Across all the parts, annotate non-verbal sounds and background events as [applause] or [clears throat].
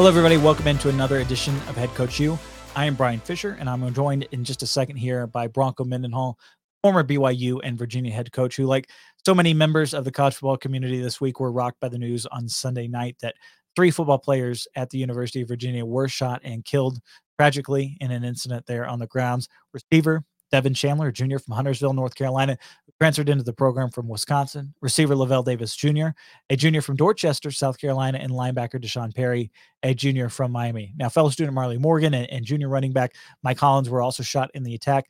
Hello, everybody. Welcome into another edition of Head Coach U. I am Bryan Fischer, and I'm joined in just a second here by Bronco Mendenhall, former BYU and Virginia head coach, who, like so many members of the college football community this week, were rocked by the news on Sunday night that three football players at the University of Virginia were shot and killed tragically in an incident there on the grounds. Receiver Devin Chandler, junior from Huntersville, North Carolina, transferred into the program from Wisconsin. Receiver Lavel Davis Jr., a junior from Dorchester, South Carolina, and linebacker D'Sean Perry, a junior from Miami. Now, fellow student Marley Morgan and, and junior running back Mike Hollins were also shot in the attack.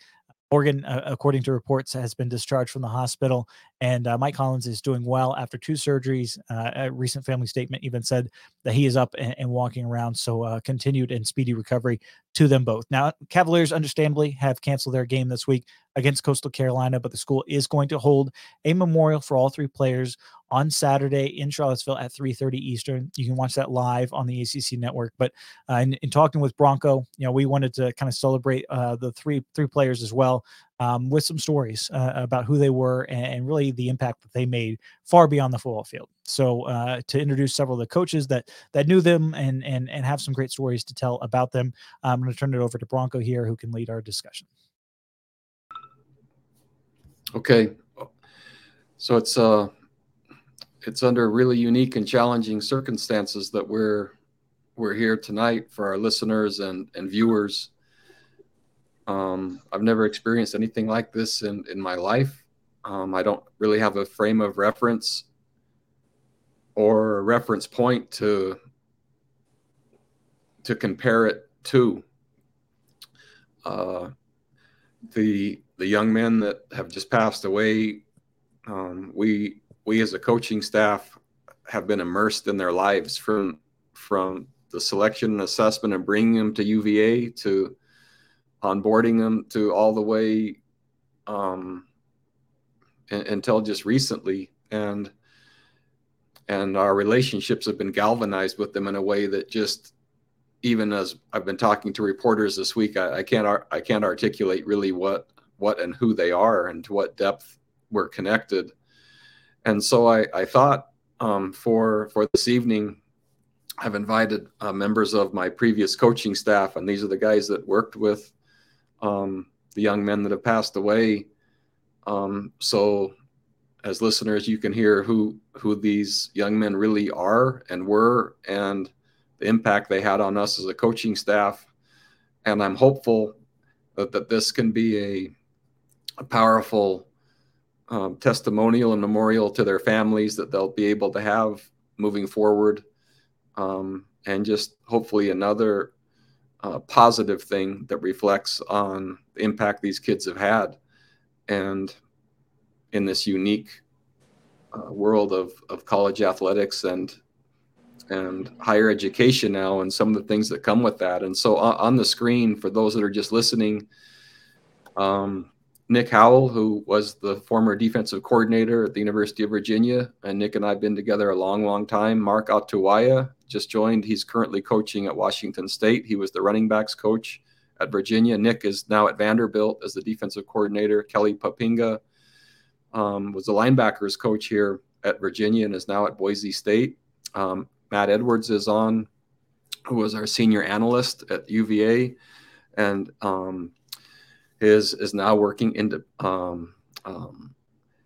Morgan, uh, according to reports, has been discharged from the hospital, and uh, Mike Hollins is doing well after two surgeries. Uh, a recent family statement even said that he is up and, and walking around. So, uh, continued and speedy recovery to them both. Now, Cavaliers, understandably, have canceled their game this week against Coastal Carolina, but the school is going to hold a memorial for all three players on Saturday in Charlottesville at 3:30 Eastern. You can watch that live on the ACC network. But uh, in, in, talking with Bronco, you know, we wanted to kind of celebrate uh, the three three players as well um, with some stories uh, about who they were and, and, really the impact that they made far beyond the football field. So uh, to introduce several of the coaches that that knew them and and and have some great stories to tell about them, I'm going to turn it over to Bronco here, who can lead our discussion. Okay, so it's uh it's under really unique and challenging circumstances that we're we're here tonight for our listeners and and viewers. Um, I've never experienced anything like this in in my life. Um, I don't really have a frame of reference or a reference point to to compare it to. Uh, the the young men that have just passed away, um, we we as a coaching staff have been immersed in their lives from from the selection and assessment and bringing them to UVA to onboarding them to all the way um, until just recently. And and our relationships have been galvanized with them in a way that just even as I've been talking to reporters this week, I, I can't I can't articulate really what what and who they are and to what depth we're connected. And so I, I thought um, for for this evening, I've invited uh, members of my previous coaching staff, and these are the guys that worked with um, the young men that have passed away. Um, so, as listeners, you can hear who who these young men really are and were, and the impact they had on us as a coaching staff. And I'm hopeful that, that this can be a, a powerful um, testimonial and memorial to their families that they'll be able to have moving forward, um, and just hopefully another uh, positive thing that reflects on the impact these kids have had, and in this unique uh, world of, of college athletics and and higher education now and some of the things that come with that. And so on, on the screen, for those that are just listening, um, Nick Howell, who was the former defensive coordinator at the University of Virginia, and Nick and I have been together a long, long time. Mark Atuaia just joined. He's currently coaching at Washington State. He was the running backs coach at Virginia. Nick is now at Vanderbilt as the defensive coordinator. Kelly Poppinga um, was the linebackers coach here at Virginia and is now at Boise State. Um, Matt Edwards is on, who was our senior analyst at UVA. And um, is is now working in um, um,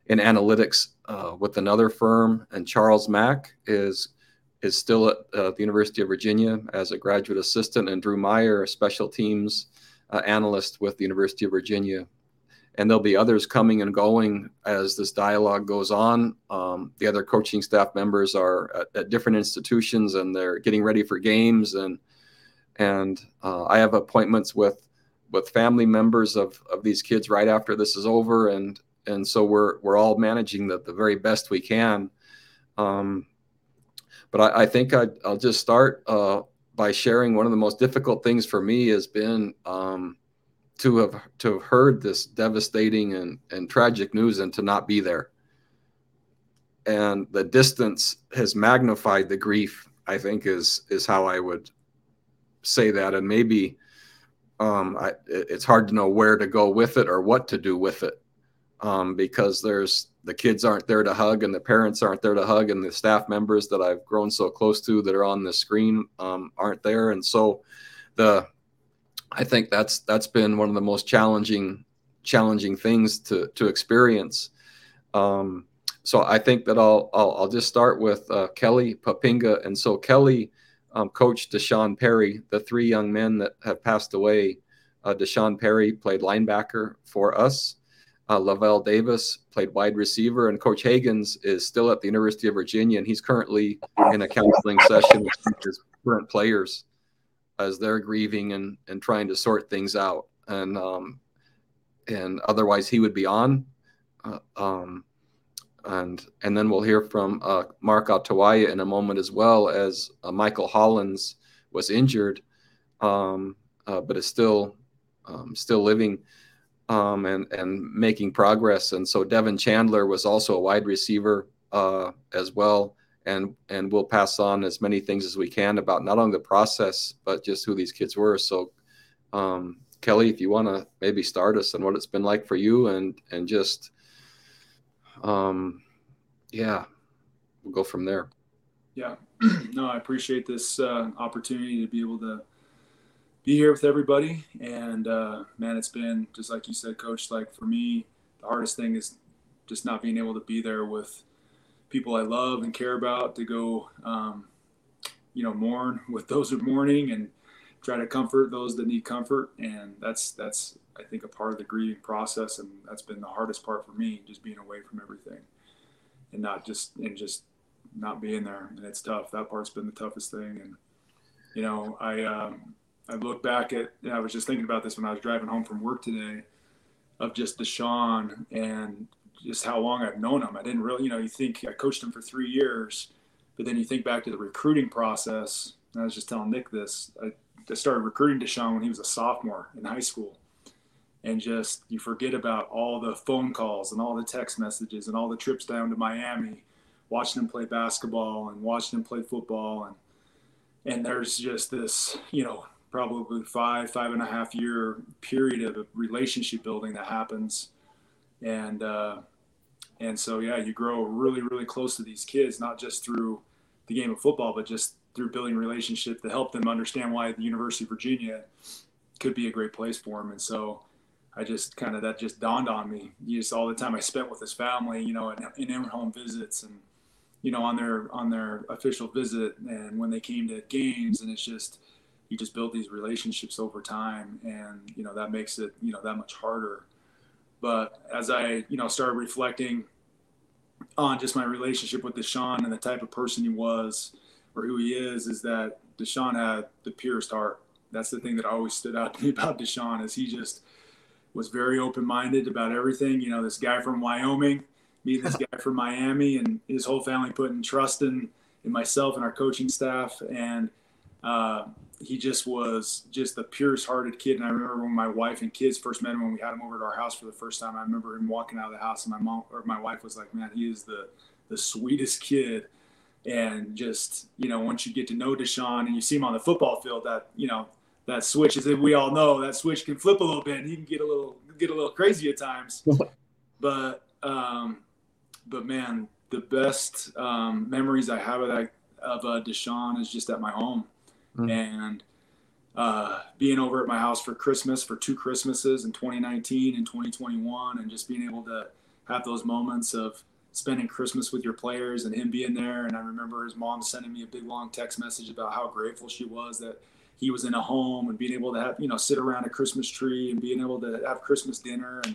in analytics uh, with another firm, and Charles Mack is is still at uh, the University of Virginia as a graduate assistant, and Drew Meyer, a special teams uh, analyst with the University of Virginia. And there'll be others coming and going as this dialogue goes on. Um, the other coaching staff members are at, at, different institutions, and they're getting ready for games. and And uh, I have appointments with with family members of of these kids right after this is over, and and so we're we're all managing the the very best we can. Um, but I, I think i will just start uh, by sharing one of the most difficult things for me has been um, to have to have heard this devastating and, and tragic news and to not be there. And the distance has magnified the grief. I think is is how I would say that, and maybe um, I, it's hard to know where to go with it or what to do with it. um, because there's the kids aren't there to hug and the parents aren't there to hug and the staff members that I've grown so close to that are on the screen um, aren't there and so the I think that's that's been one of the most challenging challenging things to to experience. Um, so I think that I'll I'll, I'll just start with uh, Kelly Poppinga, and so Kelly um, coached D'Sean Perry, the three young men that have passed away. Uh, D'Sean Perry played linebacker for us. Uh, Lavel Davis played wide receiver, and Coach Hagans is still at the University of Virginia, and he's currently in a counseling session with his current players as they're grieving and and trying to sort things out. And um, and otherwise he would be on. Uh, um, and and then we'll hear from uh, Mark Atuaia in a moment as well as uh, Michael Hollins was injured, um, uh, but is still um, still living um, and and making progress. And so Devin Chandler was also a wide receiver uh, as well, and and we'll pass on as many things as we can about not only the process but just who these kids were. So um, Kelly, if you want to maybe start us on what it's been like for you and and just um yeah, we'll go from there. Yeah. [clears throat] no, I appreciate this uh, opportunity to be able to be here with everybody and uh, man, it's been just like you said coach like for me the hardest thing is just not being able to be there with people I love and care about to go um, you know mourn [laughs] with those who are mourning and try to comfort those that need comfort and that's that's i think a part of the grieving process and that's been the hardest part for me just being away from everything and not just and just not being there. And it's tough. That part's been the toughest thing. And you know i um i look back at i was just thinking about this when i was driving home from work today of just D'Sean and just how long i've known him. I didn't really you know you think i coached him for three years but then you think back to the recruiting process. I was just telling Nick this. I I started recruiting D'Sean when he was a sophomore in high school. And just you forget about all the phone calls and all the text messages and all the trips down to Miami, watching them play basketball and watching them play football and and there's just this, you know, probably five, five and a half year period of relationship building that happens. And uh and so yeah, you grow really, really close to these kids, not just through the game of football, but just through building relationship to help them understand why the University of Virginia could be a great place for them. And so I just kind of that just dawned on me. You just all the time I spent with his family, you know, in, in in-home visits and you know on their on their official visit and when they came to games, and it's just you just build these relationships over time, and you know that makes it you know that much harder. But as I you know started reflecting on just my relationship with D'Sean and the type of person he was or who he is is that D'Sean had the purest heart. That's the thing that always stood out to me about D'Sean is he just was very open-minded about everything. You know, this guy from Wyoming, meeting this [laughs] guy from Miami, and his whole family putting trust in in myself and our coaching staff, and uh, he just was just the purest hearted kid. And I remember when my wife and kids first met him when we had him over to our house for the first time. I remember him walking out of the house, and my mom or my wife was like, "Man, he is the the sweetest kid." and just you know once you get to know D'Sean and you see him on the football field, that you know that switch is we all know that switch can flip a little bit and he can get a little get a little crazy at times. [laughs] but um, but man, the best um, memories I have of that of uh, D'Sean is just at my home mm. and uh, being over at my house for Christmas for two Christmases in 2019 and 2021, and just being able to have those moments of spending Christmas with your players and him being there. And I remember his mom sending me a big long text message about how grateful she was that he was in a home and being able to have, you know, sit around a Christmas tree and being able to have Christmas dinner. And,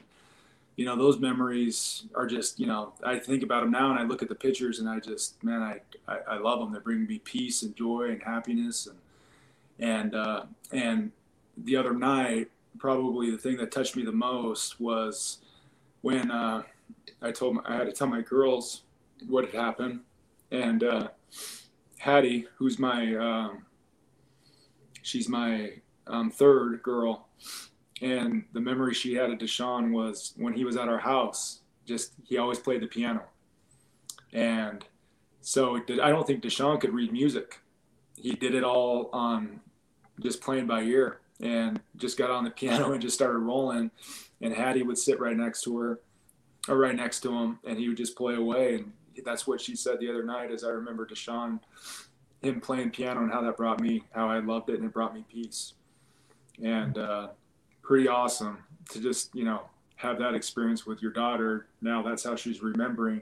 you know, those memories are just, you know, I think about them now and I look at the pictures and I just, man, I, I, I love them. They bring me peace and joy and happiness. And, and, uh, and the other night, probably the thing that touched me the most was when, uh, I told my, I had to tell my girls what had happened, and uh, Hattie, who's my um, she's my um, third girl, and the memory she had of D'Sean was when he was at our house. Just he always played the piano, and so I don't think D'Sean could read music. He did it all on just playing by ear, and just got on the piano and just started rolling. And Hattie would sit right next to her or right next to him, and he would just play away. And that's what she said the other night. As I remember D'Sean, him playing piano and how that brought me, how I loved it, and it brought me peace. And uh, pretty awesome to just you know have that experience with your daughter. Now that's how she's remembering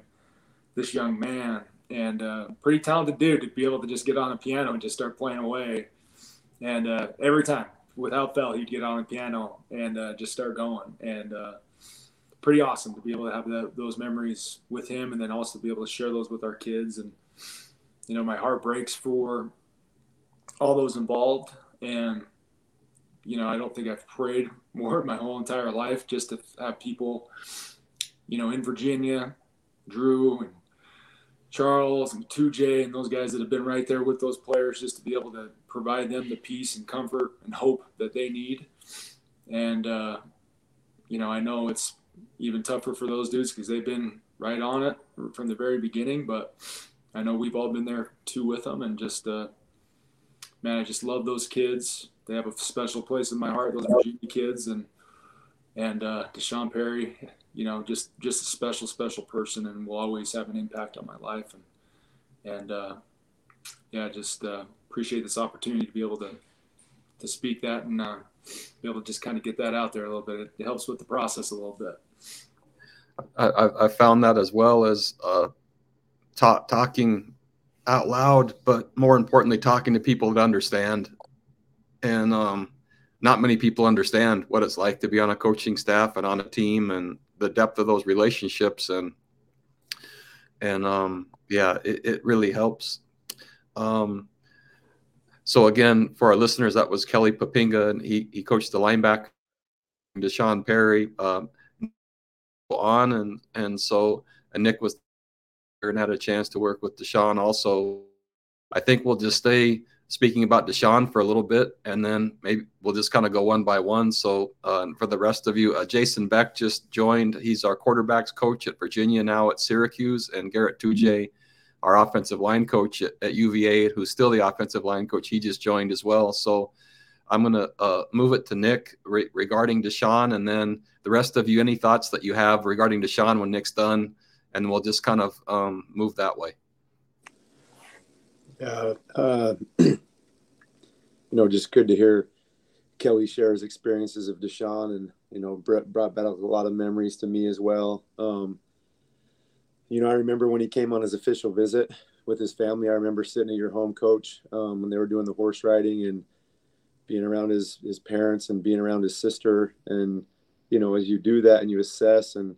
this young man, and uh, pretty talented dude to be able to just get on the piano and just start playing away. And uh, every time, without fail, he'd get on the piano and uh, just start going. And uh, pretty awesome to be able to have the, those memories with him, and then also be able to share those with our kids. And you know, my heart breaks for all those involved, and you know, I don't think I've prayed more [laughs] my whole entire life just to have people, you know, in Virginia, Drew and Charles and 2J and those guys that have been right there with those players just to be able to provide them the peace and comfort and hope that they need. And, uh, you know, I know it's even tougher for those dudes because they've been right on it from the very beginning, but I know we've all been there too with them and just, uh, man, I just love those kids they have a special place in my heart. Those Virginia kids and and uh, D'Sean Perry, you know, just just a special special person, and will always have an impact on my life. And and uh, yeah, just uh, appreciate this opportunity to be able to to speak that and uh, be able to just kind of get that out there a little bit. It helps with the process a little bit. I, I found that as well as uh, talk, talking out loud, but more importantly, talking to people that understand. And um, not many people understand what it's like to be on a coaching staff and on a team and the depth of those relationships. And and um, yeah it, it really helps. Um, so again for our listeners that was kelly Poppinga and he, he coached the linebacker D'Sean perry um, on and and so and nick was and had a chance to work with D'Sean also i think we'll just stay speaking about D'Sean for a little bit, and then maybe we'll just kind of go one by one. So uh, for the rest of you, uh, Jason Beck just joined. He's our quarterbacks coach at Virginia now at Syracuse, and Garett Tujague, our offensive line coach at, at, UVA, who's still the offensive line coach. He just joined as well. So I'm going to uh, move it to Nick re- regarding D'Sean, and then the rest of you, any thoughts that you have regarding D'Sean when Nick's done, and we'll just kind of um, move that way. Yeah, uh, [clears throat] you know, just good to hear Kelly share his experiences of D'Sean, and you know, brought back a lot of memories to me as well. Um, you know, I remember when he came on his official visit with his family. I remember sitting at your home, coach, um, when they were doing the horse riding and being around his his parents and being around his sister. And you know, as you do that and you assess and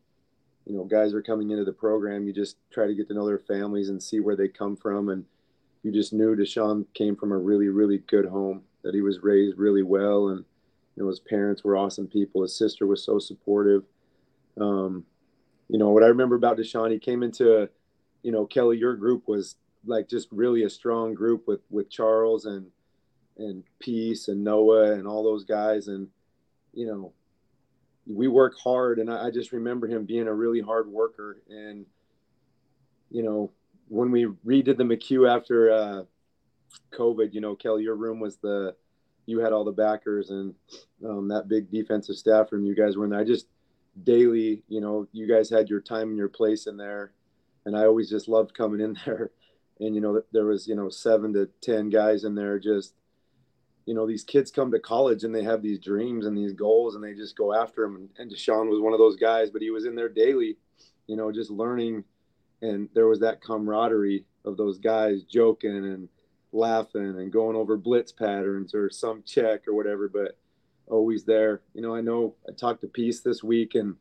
you know, guys are coming into the program, you just try to get to know their families and see where they come from and you just knew D'Sean came from a really, really good home, that he was raised really well. And, you know, his parents were awesome people. His sister was so supportive. Um, you know, what I remember about D'Sean, he came into, you know, Kelly, your group was like just really a strong group with, with Charles and, and Peace and Noah and all those guys. And, you know, we work hard. And I, I just remember him being a really hard worker. And, you know, when we redid the McCue after uh, COVID, you know, Kelly, your room was the you had all the backers and um, that big defensive staff room. You guys were in there. I just daily, you know, you guys had your time and your place in there, and I always just loved coming in [laughs] there. And you know, there was you know seven to ten guys in there. Just you know, these kids come to college and they have these dreams and these goals, and they just go after them. And, and D'Sean was one of those guys, but he was in there daily, you know, just learning and there was that camaraderie of those guys joking and laughing and going over blitz patterns or some check or whatever, but always there. You know, I know I talked to Peace this week and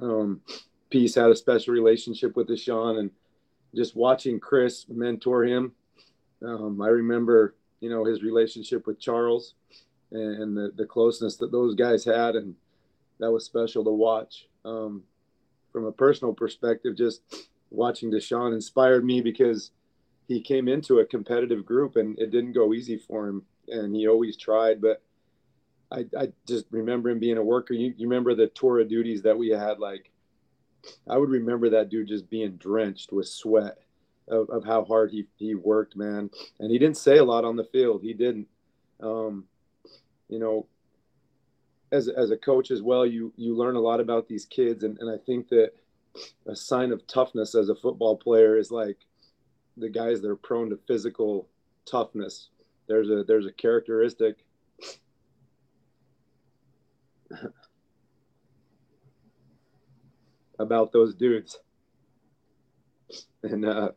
um, Peace had a special relationship with D'Sean and just watching Chris mentor him. Um, I remember, you know, his relationship with Charles and the, the closeness that those guys had. And that was special to watch. Um, from a personal perspective, just watching D'Sean inspired me because he came into a competitive group and it didn't go easy for him. And he always tried, but I, I just remember him being a worker. You, you remember the tour of duties that we had? Like, I would remember that dude just being drenched with sweat of, of how hard he, he worked, man. And he didn't say a lot on the field. He didn't. Um, you know, as as a coach as well, you you learn a lot about these kids, and and I think that a sign of toughness as a football player is like the guys that are prone to physical toughness. There's a there's a characteristic [laughs] about those dudes. And uh,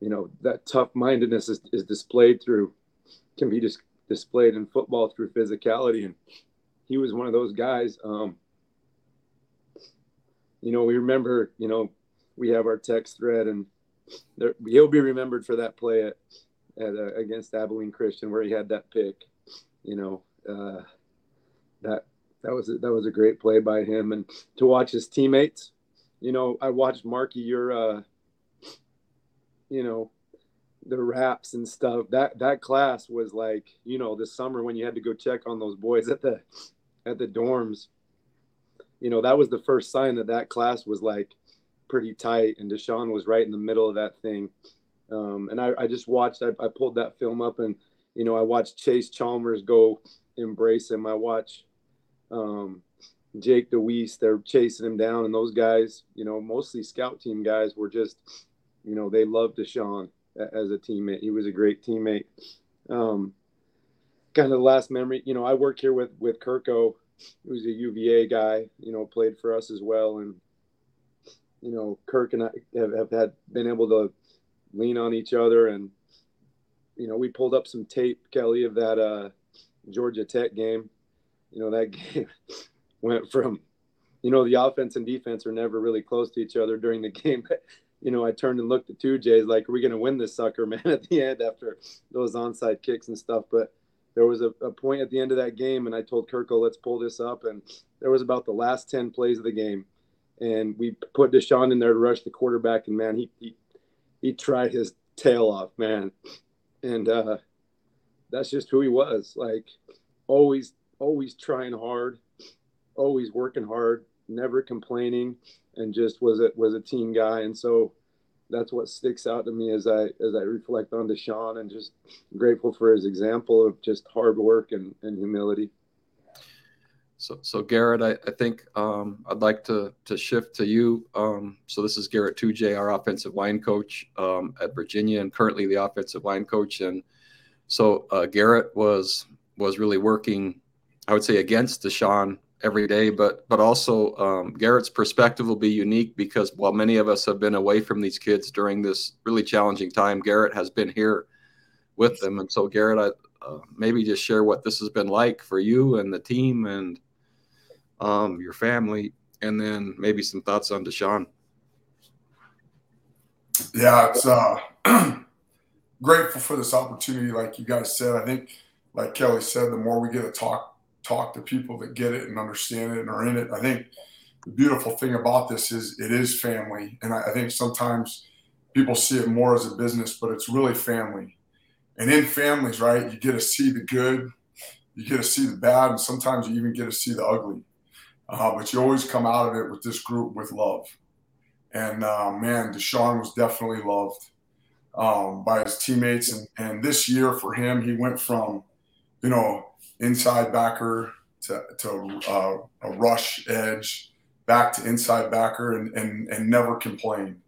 you know, that tough mindedness is, is displayed through can be dis- displayed in football through physicality. And he was one of those guys. Um, you know, we remember, you know, we have our text thread and there, he'll be remembered for that play at, at uh, against Abilene Christian where he had that pick. You know, uh, that that was a, that was a great play by him, and to watch his teammates. You know, I watched Marky your, uh, you know, the raps and stuff. That that class was like, you know, this summer when you had to go check on those boys at the at the dorms. You know, that was the first sign that that class was like pretty tight, and D'Sean was right in the middle of that thing. Um, and I, I just watched. I, I pulled that film up, and you know, I watched Chase Chalmers go embrace him. I watched um, Jake DeWeese. They're chasing him down, and those guys, you know, mostly scout team guys, were just, you know, they loved D'Sean as a teammate. He was a great teammate. Um, kind of the last memory, you know, I work here with with Kirko, who's a UVA guy. You know, played for us as well, and you know, Kirk and I have, have had been able to lean on each other, and you know, we pulled up some tape, Kelly, of that uh, Georgia Tech game. You know, that [laughs] game went from, you know, the offense and defense are never really close to each other during the [laughs] game. You know, I turned and looked at two Jays like, are we going to win this sucker, [laughs] man, at the end after those onside kicks and stuff. But there was a, a, point at the end of that game, and I told Kirko, let's pull this up. And there was about the last 10 plays of the game. And we put D'Sean in there to rush the quarterback, and man, he, he, he tried his tail off, man. And uh, that's just who he was. Like, always, always trying hard, always working hard, never complaining and just was a was a team guy. And so that's what sticks out to me as I as I reflect on D'Sean and just grateful for his example of just hard work and, and humility. So, so Garett, I, I think um, I'd like to to shift to you. Um, so this is Garett Tujague, our offensive line coach um, at Virginia, and currently the offensive line coach. And so uh, Garett was was really working, I would say, against D'Sean every day, but but also um, Garett's perspective will be unique because while many of us have been away from these kids during this really challenging time, Garett has been here with them, and so Garett, I, uh, maybe just share what this has been like for you and the team and um, your family, and then maybe some thoughts on D'Sean. Yeah, it's uh, [clears throat] grateful for this opportunity. Like you guys said, I think, like Kelly said, the more we get to talk talk to people that get it and understand it and are in it. I think the beautiful thing about this is it is family. And I, I think sometimes people see it more as a business, but it's really family. And in families, right, you get to see the good, you get to see the bad, and sometimes you even get to see the ugly. Uh, but you always come out of it with this group with love. And uh, man, D'Sean was definitely loved um, by his teammates. And, and this year for him, he went from, you know, inside backer to, to uh, a rush edge, back to inside backer, and and, and never complain.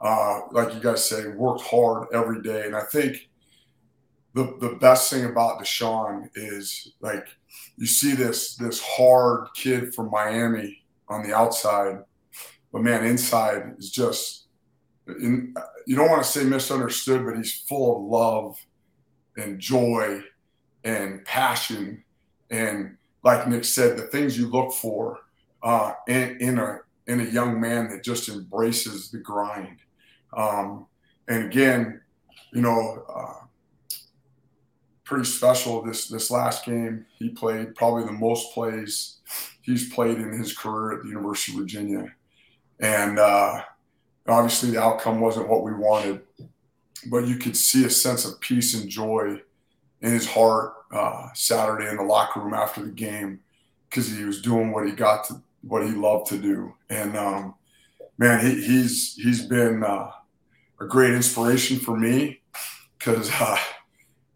Uh, like you guys say, worked hard every day, and I think the the best thing about D'Sean is like you see this this hard kid from Miami on the outside, but man, inside is just in, you don't want to say misunderstood, but he's full of love and joy and passion and like Nick said, the things you look for uh, in, in a in a young man that just embraces the grind. Um, and again, you know, uh, pretty special. This this last game, he played probably the most plays he's played in his career at the University of Virginia, and uh, obviously the outcome wasn't what we wanted, but you could see a sense of peace and joy in his heart uh, Saturday in the locker room after the game because he was doing what he got to, what he loved to do. And um, man, he, he's he's been uh, a great inspiration for me because uh,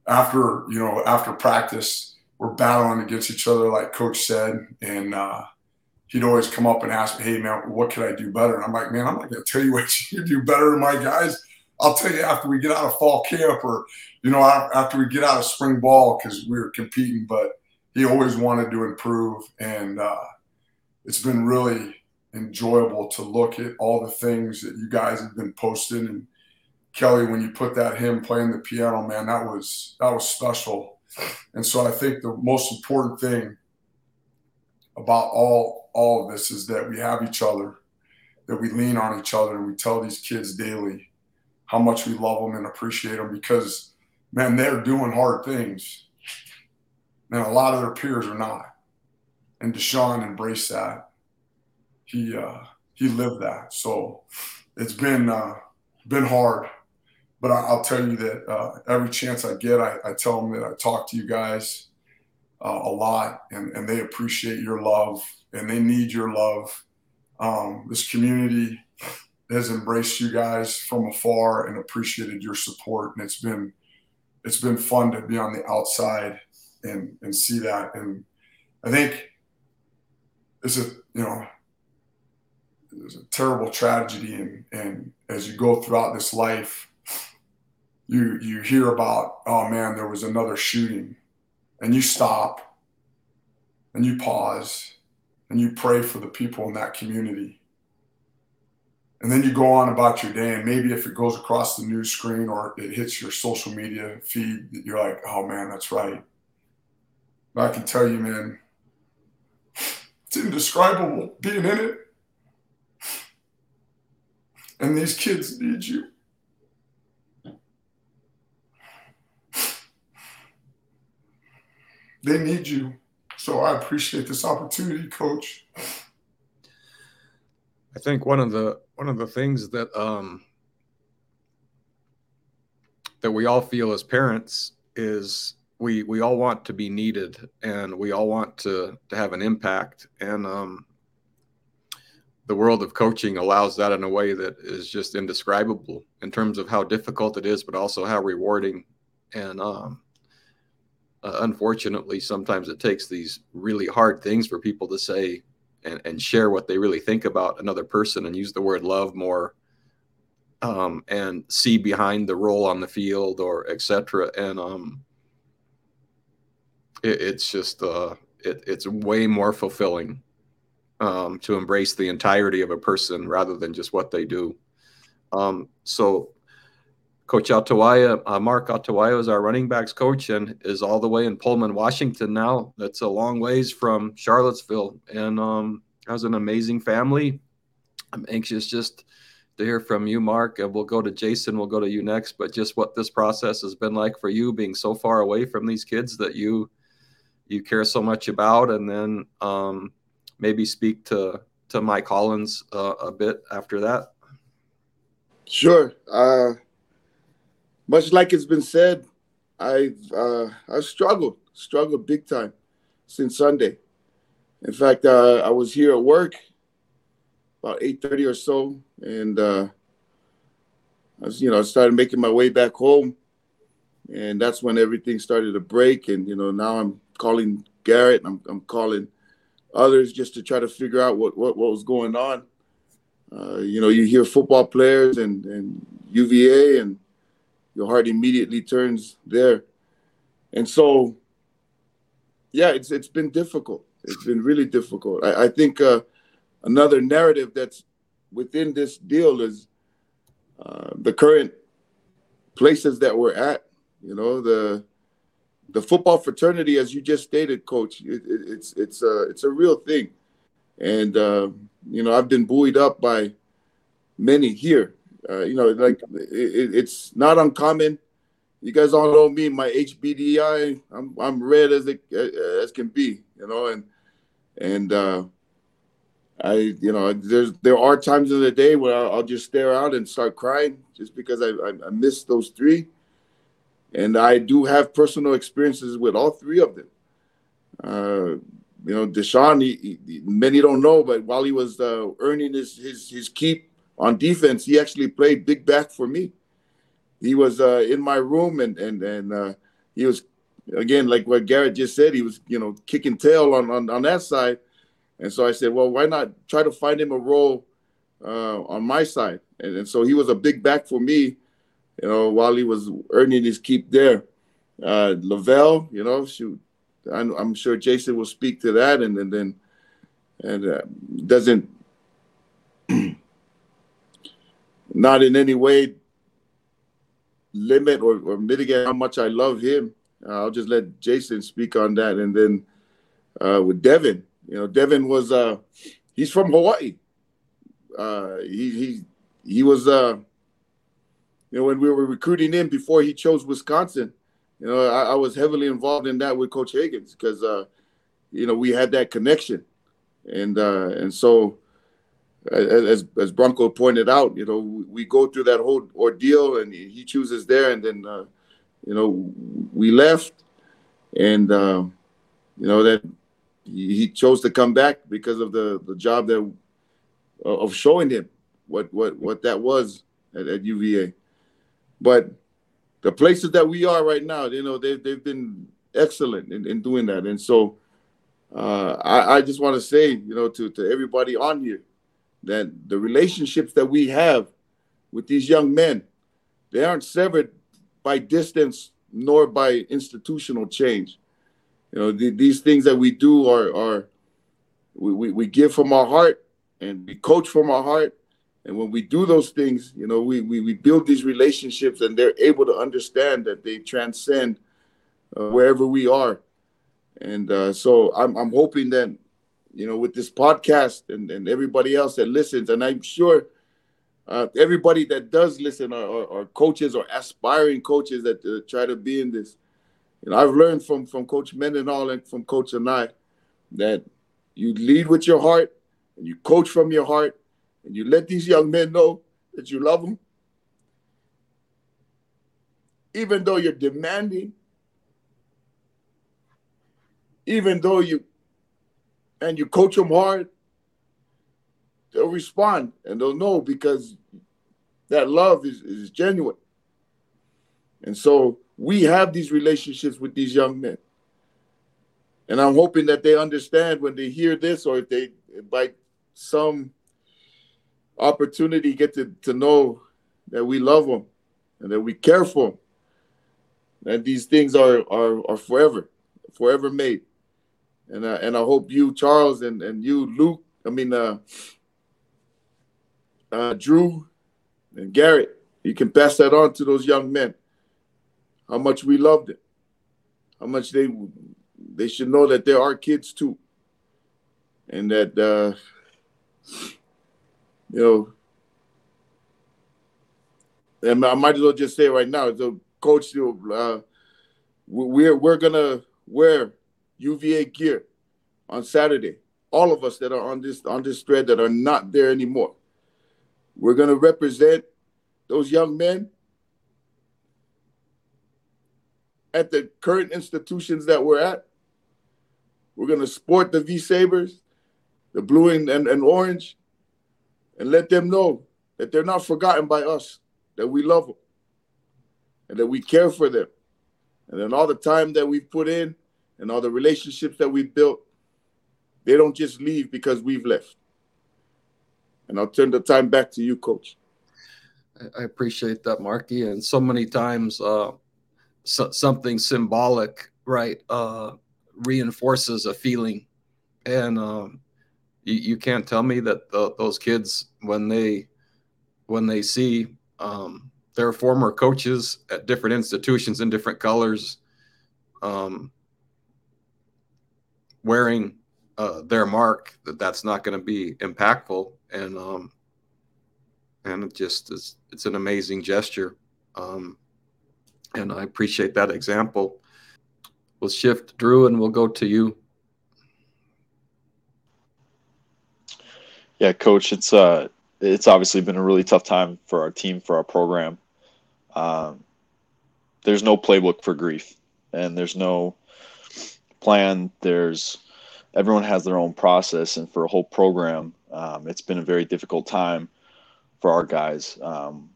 after you know after practice, we're battling against each other, like Coach said, and uh, he'd always come up and ask me, "Hey man, what could I do better?" And I'm like, "Man, I'm not going to tell you what you do better than my guys. I'll tell you after we get out of fall camp, or you know, after we get out of spring ball because we were competing." But he always wanted to improve, and uh, it's been really enjoyable to look at all the things that you guys have been posting and Kelly, when you put that him playing the piano, man, that was that was special. And so I think the most important thing about all all of this is that we have each other, that we lean on each other, and we tell these kids daily how much we love them and appreciate them because, man, they're doing hard things. And a lot of their peers are not. And D'Sean embraced that. He uh, he lived that. So it's been uh, been hard but I, will tell you that uh, every chance I get, I, I, tell them that I talk to you guys uh, a lot, and, and they appreciate your love, and they need your love. Um, this community has embraced you guys from afar and appreciated your support, and it's been it's been fun to be on the outside and and see that. And I think it's a you know it's a terrible tragedy, and and as you go throughout this life you you hear about oh man there was another shooting and you stop and you pause and you pray for the people in that community and then you go on about your day and maybe if it goes across the news screen or it hits your social media feed you're like oh man that's right but i can tell you man it's indescribable being in it and these kids need you they need you. So I appreciate this opportunity, Coach. I think one of the one of the things that um, that we all feel as parents is we we all want to be needed and we all want to to have an impact. And um, the world of coaching allows that in a way that is just indescribable in terms of how difficult it is but also how rewarding. And um, uh, unfortunately, sometimes it takes these really hard things for people to say and, and share what they really think about another person and use the word love more um, and see behind the role on the field or etc. And um, it, it's just uh, it, it's way more fulfilling um, to embrace the entirety of a person rather than just what they do. Um, so Coach Atuaia, uh, Mark Atuaia is our running backs coach and is all the way in Pullman, Washington now. That's a long ways from Charlottesville and um, has an amazing family. I'm anxious just to hear from you, Mark. And we'll go to Jason, we'll go to you next, but just what this process has been like for you being so far away from these kids that you you care so much about and then um, maybe speak to to Mike Hollins uh, a bit after that. Sure. Uh much like it's been said, I've uh, I've struggled, struggled big time since Sunday. In fact, uh, I was here at work about eight thirty or so, and uh, I was, you know, I started making my way back home, and that's when everything started to break. And you know, now I'm calling Garett, I'm, I'm calling others just to try to figure out what what, what was going on. Uh, you know, you hear football players and and UVA and your heart immediately turns there. And so, yeah, it's it's been difficult. It's been really difficult. I, I think uh, another narrative that's within this deal is uh, the current places that we're at. You know, the the football fraternity, as you just stated, Coach, it, it, it's it's a it's a real thing, and uh, you know I've been buoyed up by many here uh, you know, like it, it's not uncommon. You guys all know me, my HBDI. I'm I'm red as it as can be, you know, and and uh, I, you know, there's there are times in the day where I'll, I'll just stare out and start crying just because I, I I miss those three, and I do have personal experiences with all three of them. Uh, you know, D'Sean, he, he, many don't know, but while he was uh, earning his his his keep on defense, he actually played big back for me. He was uh, in my room and and and uh, he was again, like what Garett just said, he was, you know, kicking tail on, on, on that side. And so I said, well, why not try to find him a role uh, on my side? And, and so he was a big back for me, you know, while he was earning his keep there. Uh, Lavel, you know, shoot, I'm, I'm, sure Jason will speak to that, and, and then and uh, doesn't not in any way limit or, or mitigate how much I love him. Uh, I'll just let Jason speak on that, and then uh, with Devin, you know, Devin was uh, he's from Hawaii. Uh, he he he was uh, you know when we were recruiting him before he chose Wisconsin. You know, I, I was heavily involved in that with Coach Higgins because uh, you know we had that connection, and uh, and so as as Bronco pointed out, you know, we go through that whole ordeal, and he chooses there, and then uh, you know we left, and uh, you know that he chose to come back because of the the job that of showing him what what what that was at, at UVA, but the places that we are right now, you know, they've they've been excellent in, in doing that, and so. Uh, I, I just want to say, you know, to, to everybody on here, that the relationships that we have with these young men, they aren't severed by distance nor by institutional change. You know, the, these things that we do are, are we, we, we give from our heart and we coach from our heart. And when we do those things, you know, we, we, we build these relationships and they're able to understand that they transcend uh, wherever we are. And uh, so I'm, I'm hoping that you know, with this podcast and, and everybody else that listens. And I'm sure uh, everybody that does listen are, are, are, coaches or aspiring coaches that uh, try to be in this. You know, I've learned from from Coach all, and from Coach and I that you lead with your heart and you coach from your heart and you let these young men know that you love them. Even though you're demanding, even though you and you coach them hard, they'll respond and they'll know because that love is, is genuine. And so we have these relationships with these young men. And I'm hoping that they understand when they hear this or if they, by some opportunity, get to, to know that we love them and that we care for them. That these things are, are, are forever, forever made and uh, and I hope you, Charles, and and you, Luke. I mean, uh, uh, Drew, and Garett. You can pass that on to those young men. How much we loved it. How much they they should know that there are kids too, and that uh, you know. And I might as well just say right now, the coach, uh, we're we're gonna wear UVA gear on Saturday. All of us that are on this on this thread that are not there anymore. We're gonna represent those young men at the current institutions that we're at. We're gonna sport the V Sabres, the blue and, and, and orange, and let them know that they're not forgotten by us, that we love them, and that we care for them. And then all the time that we've put in and all the relationships that we've built, they don't just leave because we've left. And I'll turn the time back to you, Coach. I appreciate that, Marky. And so many times, uh, so, something symbolic, right, uh, reinforces a feeling. And um, you, you, can't tell me that the, those kids, when they when they see um, their former coaches at different institutions in different colors, um, wearing uh, their mark that that's not going to be impactful. And um and it just is it's an amazing gesture. Um and i appreciate that example. We'll shift. Drew and we'll go to you. Yeah coach it's uh it's obviously been a really tough time for our team for our program. Um there's no playbook for grief and there's no plan. There's everyone has their own process, and for a whole program, um, it's been a very difficult time for our guys. Um,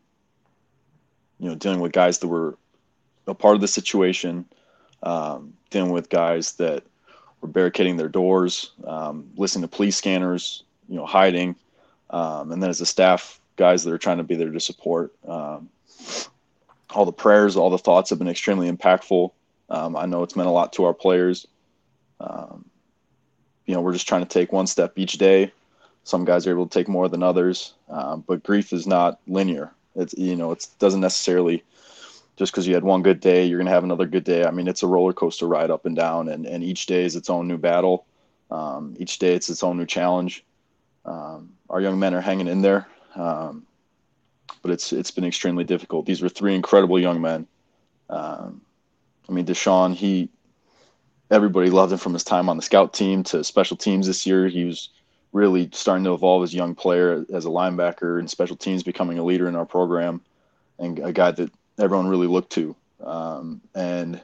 you know, dealing with guys that were a part of the situation, um, dealing with guys that were barricading their doors, um, listening to police scanners, you know, hiding, um, and then as a staff, guys that are trying to be there to support. Um, all the prayers, all the thoughts have been extremely impactful. I know it's meant a lot to our players. Um, you know, we're just trying to take one step each day. Some guys are able to take more than others, um, but grief is not linear. It's you know, it doesn't necessarily just because you had one good day, you're gonna have another good day. I mean, it's a roller coaster ride up and down, and and each day is its own new battle. Um, each day it's its own new challenge. Um, our young men are hanging in there, um, but it's it's been extremely difficult. These were three incredible young men. Um, I mean, D'Sean, he everybody loved him from his time on the scout team to special teams this year. He was really starting to evolve as a young player as a linebacker and special teams, becoming a leader in our program and a guy that everyone really looked to. Um, and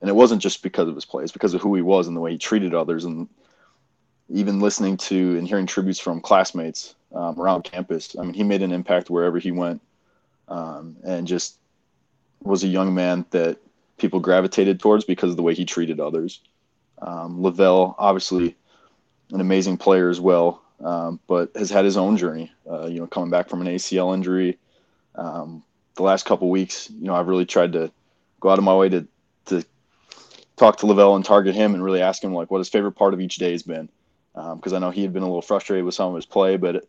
and it wasn't just because of his plays, because of who he was and the way he treated others, and even listening to and hearing tributes from classmates um, around campus. I mean, he made an impact wherever he went, um, and just was a young man that people gravitated towards because of the way he treated others. Um, Lavel, obviously, an amazing player as well, um, but has had his own journey. Uh, you know, coming back from an ACL injury, um, the last couple weeks, you know, I've really tried to go out of my way to to talk to Lavel and target him and really ask him like what his favorite part of each day has been, because um, I know he had been a little frustrated with some of his play, but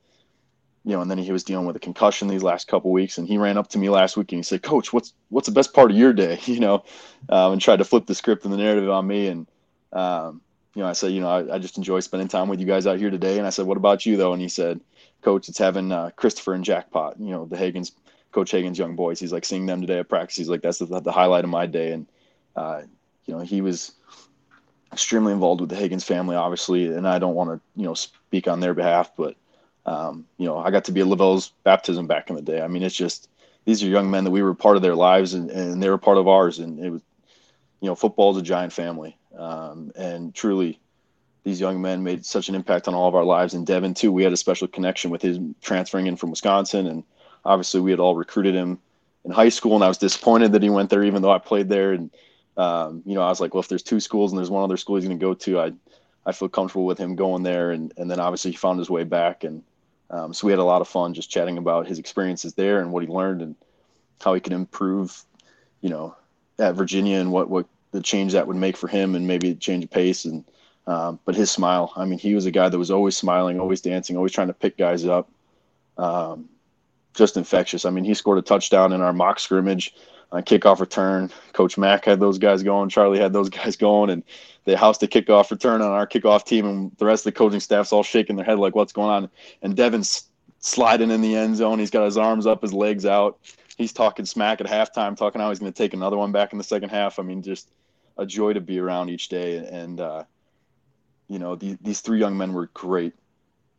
you know, and then he was dealing with a concussion these last couple weeks, and he ran up to me last week and he said, "Coach, what's what's the best part of your day?" [laughs] You know, um, and tried to flip the script and the narrative on me, and um, you know, I said, you know, I, I, just enjoy spending time with you guys out here today, and I said, "What about you though?" And he said, "Coach, it's having uh, Christopher and Jackpot, you know, the Hagans, Coach Hagans' young boys. He's like seeing them today at practice. He's like, that's the, the highlight of my day, and uh, you know, he was." extremely involved with the Hagans family, obviously, and I don't want to, you know, speak on their behalf, but um, you know, I got to be at Lavel's baptism back in the day. I mean, it's just these are young men that we were part of their lives and, and they were part of ours. And it was, you know, football is a giant family. Um, and truly, these young men made such an impact on all of our lives. And Devin, too, we had a special connection with his transferring in from Wisconsin. And obviously, we had all recruited him in high school. And I was disappointed that he went there, even though I played there. And, um, you know, I was like, well, if there's two schools and there's one other school he's going to go to, I, I feel comfortable with him going there. And, and then obviously he found his way back. And, um, so we had a lot of fun just chatting about his experiences there and what he learned and how he could improve, you know, at Virginia and what, what the change that would make for him and maybe change of pace. And, um, but his smile, I mean, he was a guy that was always smiling, always dancing, always trying to pick guys up. Um, just infectious. I mean, he scored a touchdown in our mock scrimmage on kickoff return. Coach Mack had those guys going. Charlie had those [laughs] guys going, and they housed the kickoff return on our kickoff team. And the rest of the coaching staff's all shaking their head like, "What's going on?" And Devin's sliding in the end zone. He's got his arms up, his legs out. He's talking smack at halftime, talking how he's going to take another one back in the second half. I mean, just a joy to be around each day. And uh, you know, these these three young men were great,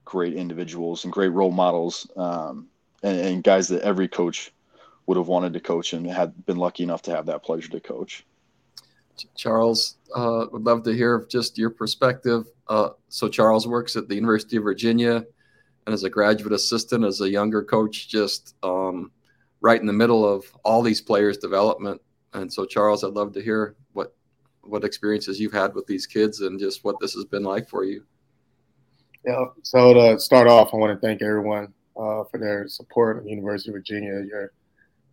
great individuals and great role models, um, and, and guys that every coach would have wanted to coach and had been lucky enough to have that pleasure to coach. Charles, uh, would love to hear just your perspective. Uh, so Charles works at the University of Virginia and as a graduate assistant, as a younger coach, just um, right in the middle of all these players' development. And so, Charles, I'd love to hear what what experiences you've had with these kids and just what this has been like for you. Yeah. So to start off, I want to thank everyone uh, for their support at the University of Virginia. Your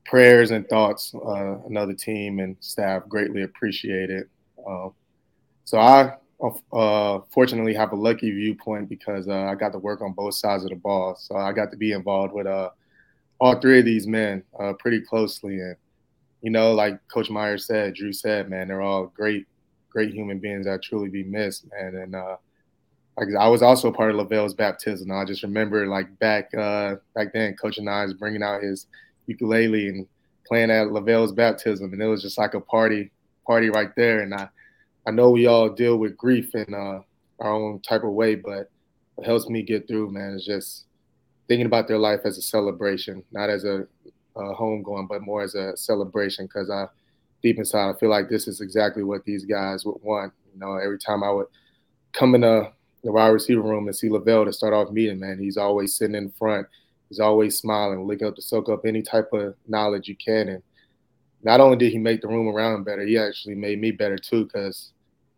prayers and thoughts, uh, another team and staff greatly appreciate it. Uh, so I uh, fortunately have a lucky viewpoint because uh, I got to work on both sides of the ball. So I got to be involved with uh, all three of these men uh, pretty closely. And, you know, like Coach Meyer said, Drew said, man, they're all great, great human beings that truly be missed, man. And I was also part of Lavel's baptism. I just remember like back back then, Coach and I was bringing out his – ukulele and playing at Lavel's baptism, and it was just like a party, party right there. And I, I know we all deal with grief in uh, our own type of way, but what helps me get through, man, is just thinking about their life as a celebration, not as a, a home going, but more as a celebration. Because I, deep inside, I feel like this is exactly what these guys would want. You know, every time I would come in the, the wide receiver room and see Lavel to start off meeting, man, he's always sitting in front He's always smiling, looking up to soak up any type of knowledge you can. And not only did he make the room around him better, he actually made me better too. Because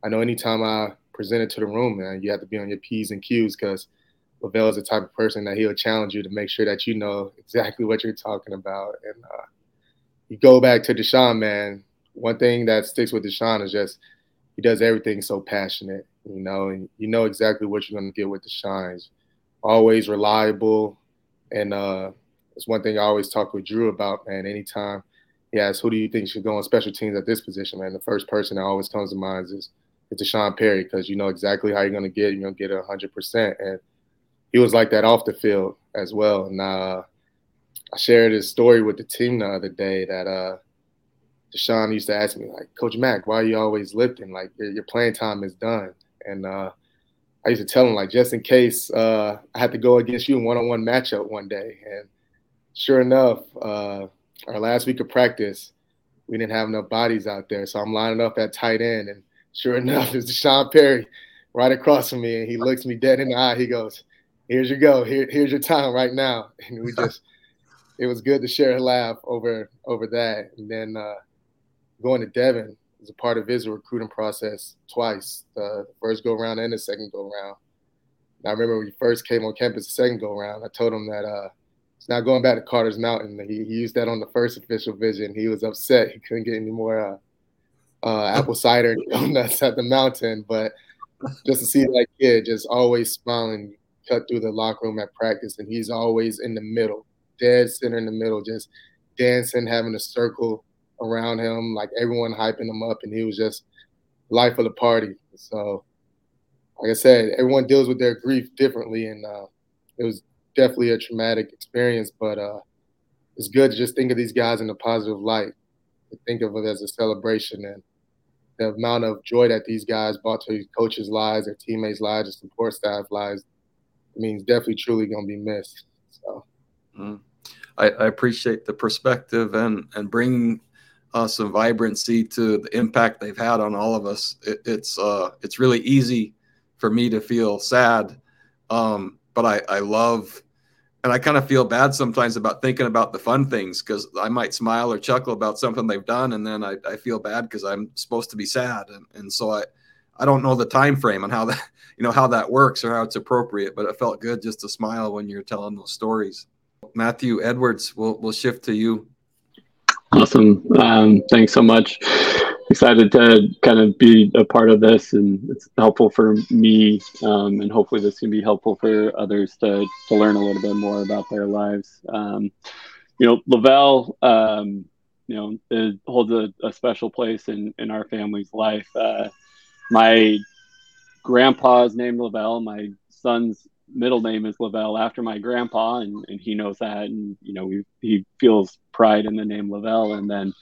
I know anytime I presented to the room, man, you have to be on your p's and q's because Lavel is the type of person that he'll challenge you to make sure that you know exactly what you're talking about. And uh, you go back to D'Sean, man. One thing that sticks with D'Sean is just he does everything so passionate, you know, and you know exactly what you're going to get with D'Sean. He's always reliable, and uh, it's one thing I always talk with Drew about, man. Anytime he asks, "Who do you think should go on special teams at this position?" Man, the first person that always comes to mind is is D'Sean Perry because you know exactly how you're going to get. You're going to get 100 percent, and he was like that off the field as well. And uh, I shared his story with the team the other day that uh, D'Sean used to ask me, like, Coach Mack, why are you always lifting? Like, your, your playing time is done. And uh, I used to tell him, like, just in case uh, I had to go against you in one on one matchup one day. And sure enough, uh, our last week of practice, we didn't have enough bodies out there. So I'm lining up at tight end. And sure enough, [laughs] it's D'Sean Perry right across from me. And he looks me dead in the eye. He goes, Here's your go. Here, here's your time right now. [laughs] And we just, it was good to share a laugh over over that. And then uh, going to Devin was a part of his recruiting process twice, the first go around and the second go around. I remember when he first came on campus the second go around, I told him that uh, it's not going back to Carter's Mountain. He, he, used that on the first official visit. He was upset he couldn't get any more uh, uh, apple cider [laughs] donuts at the mountain. But just to see that kid just always smiling, cut through the locker room at practice, and he's always in the middle, dead center in the middle, just dancing, having a circle around him, like everyone hyping him up, and he was just life of the party. So, like I said, everyone deals with their grief differently, and uh, it was definitely a traumatic experience. But uh, it's good to just think of these guys in a positive light, to think of it as a celebration, and the amount of joy that these guys brought to coaches' lives, their teammates' lives, their support staff lives, I means definitely truly going to be missed. So. Mm. I, I, appreciate the perspective and and bringing uh, some vibrancy to the impact they've had on all of us. It, it's uh, it's really easy for me to feel sad, um, but I, I love, and I kind of feel bad sometimes about thinking about the fun things because I might smile or chuckle about something they've done, and then I, I feel bad because I'm supposed to be sad, and, and so I I don't know the time frame and how that [laughs] you know how that works or how it's appropriate, but it felt good just to smile when you're telling those stories. Matthew Edwards, we'll we'll shift to you. Awesome. Um, thanks so much. Excited to kind of be a part of this, and it's helpful for me, um, and hopefully this can be helpful for others to to learn a little bit more about their lives. Um, you know, LaVelle, um, you know, it holds a, a, special place in in our family's life. Uh, my grandpa is named LaVelle. My son's middle name is LaVelle after my grandpa, and, and he knows that. And, you know, we, he feels pride in the name LaVelle. And then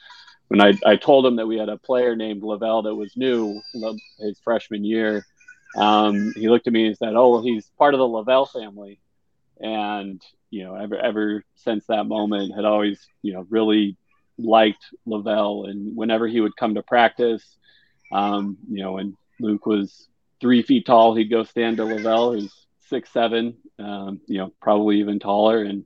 when I, I told him that we had a player named LaVelle that was new his freshman year, um, he looked at me and said, Oh, well, he's part of the LaVelle family. And, you know, ever, ever since that moment, had always, you know, really liked Lavel. And whenever he would come to practice, um, you know, when Luke was three feet tall, he'd go stand to Lavel, who's six seven, um, you know, probably even taller, and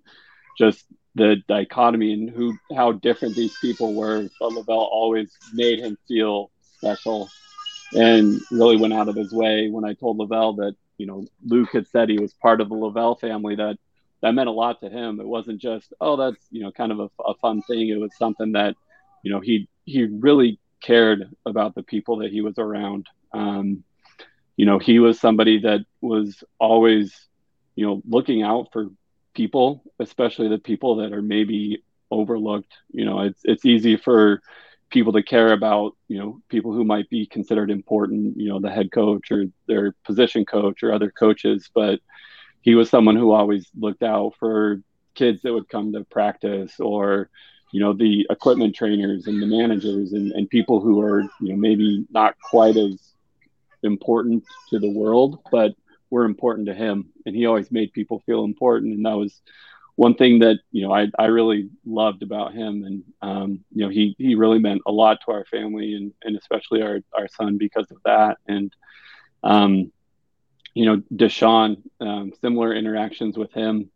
just the dichotomy and who how different these people were. But Lavel always made him feel special, and really went out of his way when I told Lavel that you know Luke had said he was part of the LaVelle family that that meant a lot to him. It wasn't just oh that's you know kind of a, a fun thing. It was something that you know he he really cared about the people that he was around. Um, you know, he was somebody that was always, you know, looking out for people, especially the people that are maybe overlooked. You know, it's it's easy for people to care about, you know, people who might be considered important, you know, the head coach or their position coach or other coaches, but he was someone who always looked out for kids that would come to practice or you know the equipment trainers and the managers and, and people who are you know maybe not quite as important to the world but were important to him. And he always made people feel important. And that was one thing that you know I, I really loved about him. And um, you know he he really meant a lot to our family and and especially our our son because of that. And um, you know D'Sean um, similar interactions with him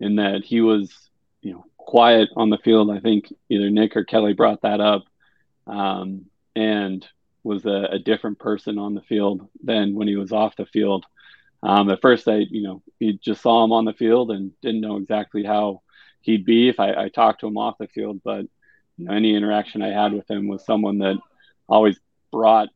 in that he was you know quiet on the field. I think either Nick or Kelly brought that up, um, and was a, a, different person on the field than when he was off the field. Um, at first, I you know he just saw him on the field and didn't know exactly how he'd be if I, I talked to him off the field. But you know, any interaction I had with him was someone that always brought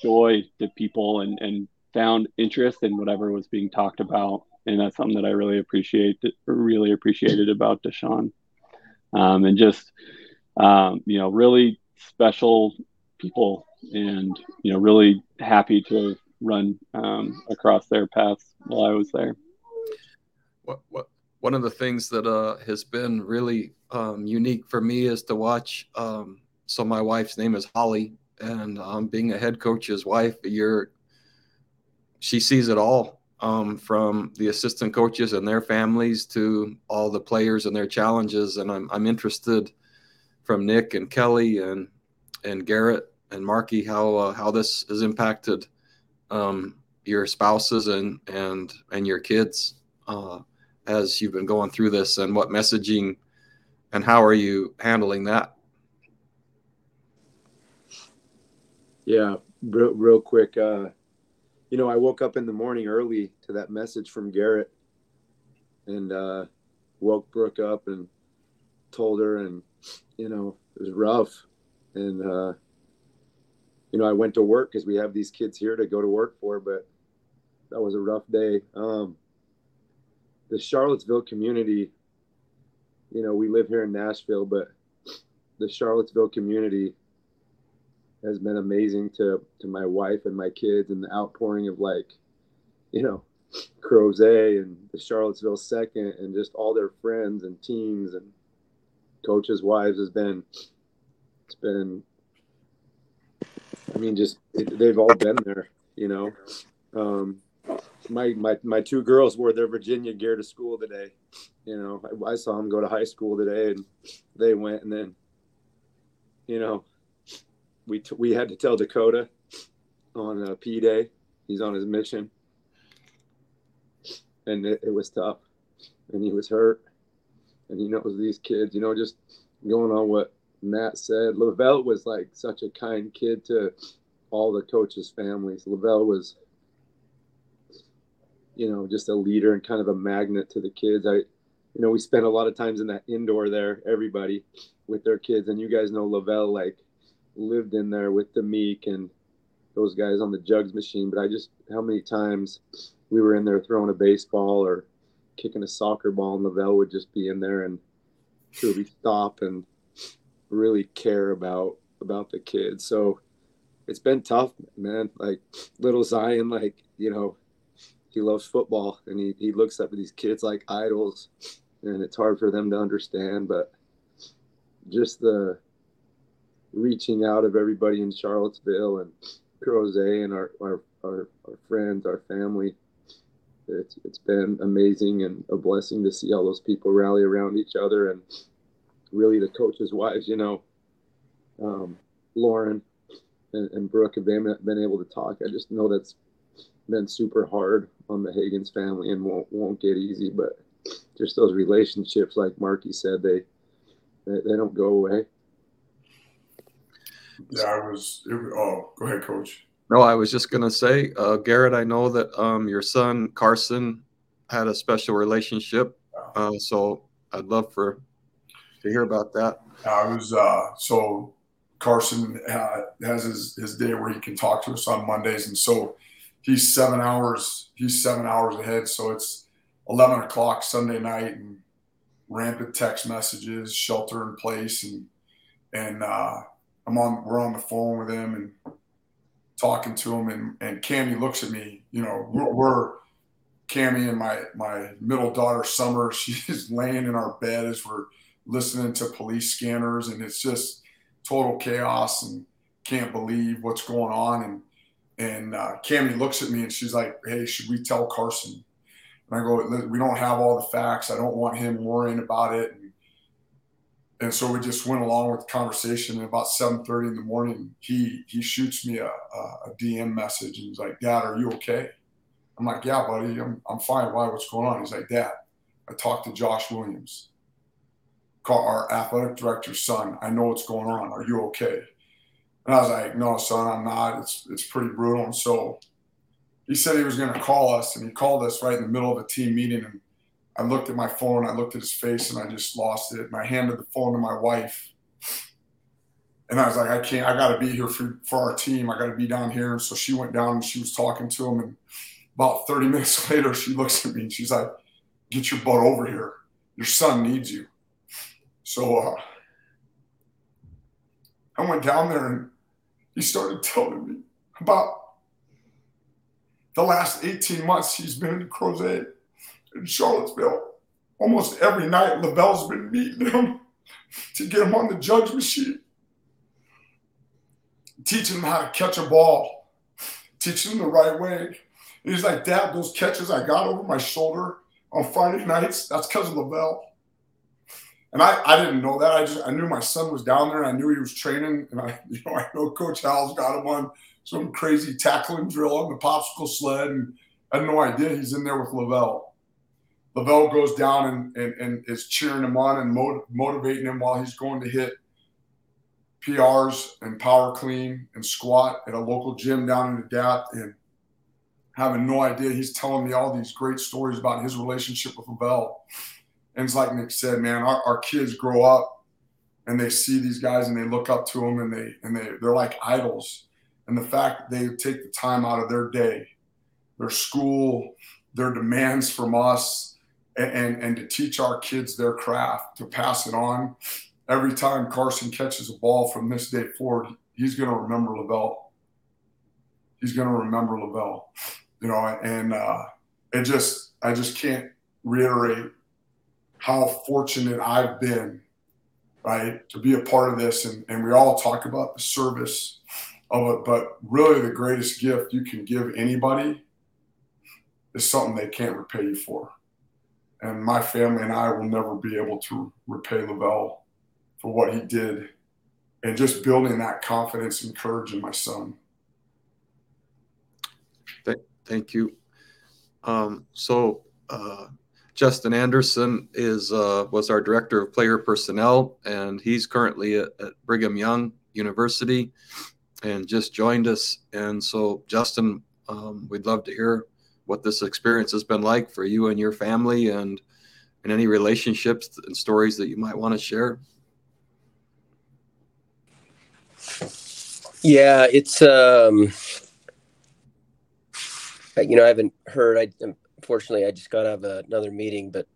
joy to people and, and found interest in whatever was being talked about and that's something that I really appreciate really appreciated about D'Sean. Um, and just um, you know, really special people, and you know, really happy to run um, across their paths while I was there. What what one of the things that uh, has been really um, unique for me is to watch. Um, so my wife's name is Holly, and um, being a head coach's wife, you're she sees it all um, from the assistant coaches and their families to all the players and their challenges. And I'm, I'm interested from Nick and Kelly and and Garett and Marky how uh, how this has impacted um, your spouses and and and your kids uh, as you've been going through this, and what messaging and how are you handling that? Yeah, real, real quick. Uh, you know, I woke up in the morning early to that message from Garett and uh, woke Brooke up and told her, and, you know, it was rough. And, uh, you know, I went to work because we have these kids here to go to work for, but that was a rough day. Um, the Charlottesville community, you know, we live here in Nashville, but the Charlottesville community has been amazing to to my wife and my kids and the outpouring of like you know Crozet and the Charlottesville second and just all their friends and teams and coaches wives has been it's been I mean just it, they've all been there you know? Um, my my my two girls wore their Virginia gear to school today you know? I, I saw them go to high school today and they went and then you know we t- we had to tell Dakota on uh, P Day he's on his mission, and it, it was tough, and he was hurt, and he knows these kids. You know, just going on what Matt said, Lavel was like such a kind kid to all the coaches' families. Lavel was, you know, just a leader and kind of a magnet to the kids. I, you know, we spent a lot of times in that indoor there, everybody with their kids, and you guys know Lavel like lived in there with the Meek and those guys on the jugs machine. But I just how many times we were in there throwing a baseball or kicking a soccer ball, and Lavel would just be in there and truly stop and really care about about the kids. So it's been tough, man. Like little Zion, like you know, he loves football and he he looks up at these kids like idols, and it's hard for them to understand, but just the reaching out of everybody in Charlottesville and Crozet and our, our, our, our, friends, our family. It's, it's been amazing and a blessing to see all those people rally around each other and really the coaches' wives, you know, um, Lauren and, and Brooke have been, been able to talk. I just know that's been super hard on the Hagans family and won't, won't get easy, but just those relationships, like Marky said, they, they, they don't go away. Yeah, I was. It, oh, go ahead, Coach. No, I was just going to say, uh, Garett. I know that um, your son Carson had a special relationship, uh, so I'd love for to hear about that. I was uh, so Carson has his his day where he can talk to us on Mondays, and so he's seven hours. He's seven hours ahead, so it's eleven o'clock Sunday night, and rampant text messages, shelter in place, and and uh, I'm on we're on the phone with him and talking to him and and Cammy looks at me, you know, we're, we're Cammy and my my middle daughter Summer, [laughs] she's laying in our bed as we're listening to police scanners and it's just total chaos and can't believe what's going on and and uh, Cammy looks at me and she's like, "Hey, should we tell Carson?" And I go, "We don't have all the facts. I don't want him worrying about it." and so we just went along with the conversation. And about seven thirty in the morning, he he shoots me a, a, a, DM message and he's like, "Dad, are you okay?" I'm like, "Yeah, buddy, I'm I'm fine. Why? What's going on?" He's like, "Dad, I talked to Josh Williams." Call our athletic director's son. I know what's going on. Are you okay? And I was like, no, son, I'm not. It's it's pretty brutal. And so he said he was going to call us, and he called us right in the middle of a team meeting. And I looked at my phone, I looked at his face, and I just lost it. And I handed the phone to my wife. And I was like, I can't, I got to be here for, for our team. I got to be down here. And so she went down and she was talking to him. And about 30 [laughs] minutes later, she looks at me and she's like, Get your butt over here. Your son needs you. So uh, I went down there and he started [laughs] telling me about the last 18 months he's been in Crozet in Charlottesville. Almost every night, Lavel's been meeting him [laughs] to get him on the jugs machine, teaching him how to catch a ball, teaching him the right way. And he's like, Dad, those catches I got over my shoulder on Friday nights, that's because of Lavel. And I, I didn't know that. I just I knew my son was down there. and I knew he was training, and I [laughs] you know I know Coach Hal's got him on some crazy tackling drill on the popsicle sled, and I had no idea he's in there with Lavel. Lavel goes down and, and, and is cheering him on and motiv- motivating him while he's going to hit PRs and power clean and squat at a local gym down in Adapt and having no idea. He's telling me all these great stories about his relationship with Lavel. And it's like Nick said, man, our, our kids grow up and they see these guys and they look up to them and they and they they're like idols. And the fact that they take the time out of their day, their school, their demands from us, and, and, and to teach our kids their craft, to pass it on. Every time Carson catches a ball from this day forward, he's going to remember Lavel. He's going to remember Lavel, you know, and uh, it just, I just can't reiterate how fortunate I've been, right, to be a part of this. And, and we all talk about the service of it, but really the greatest gift you can give anybody is something they can't repay you for. And my family and I will never be able to repay Lavel for what he did and just building that confidence and courage in my son. Thank you. Um, so, uh, Justin Anderson is uh, was our director of player personnel, and he's currently at, at, Brigham Young University, and just joined us. And so, Justin, um, we'd love to hear what this experience has been like for you and your family, and and any relationships and stories that you might want to share. Yeah, it's um, you know, I haven't heard. I unfortunately I just got out of another meeting, but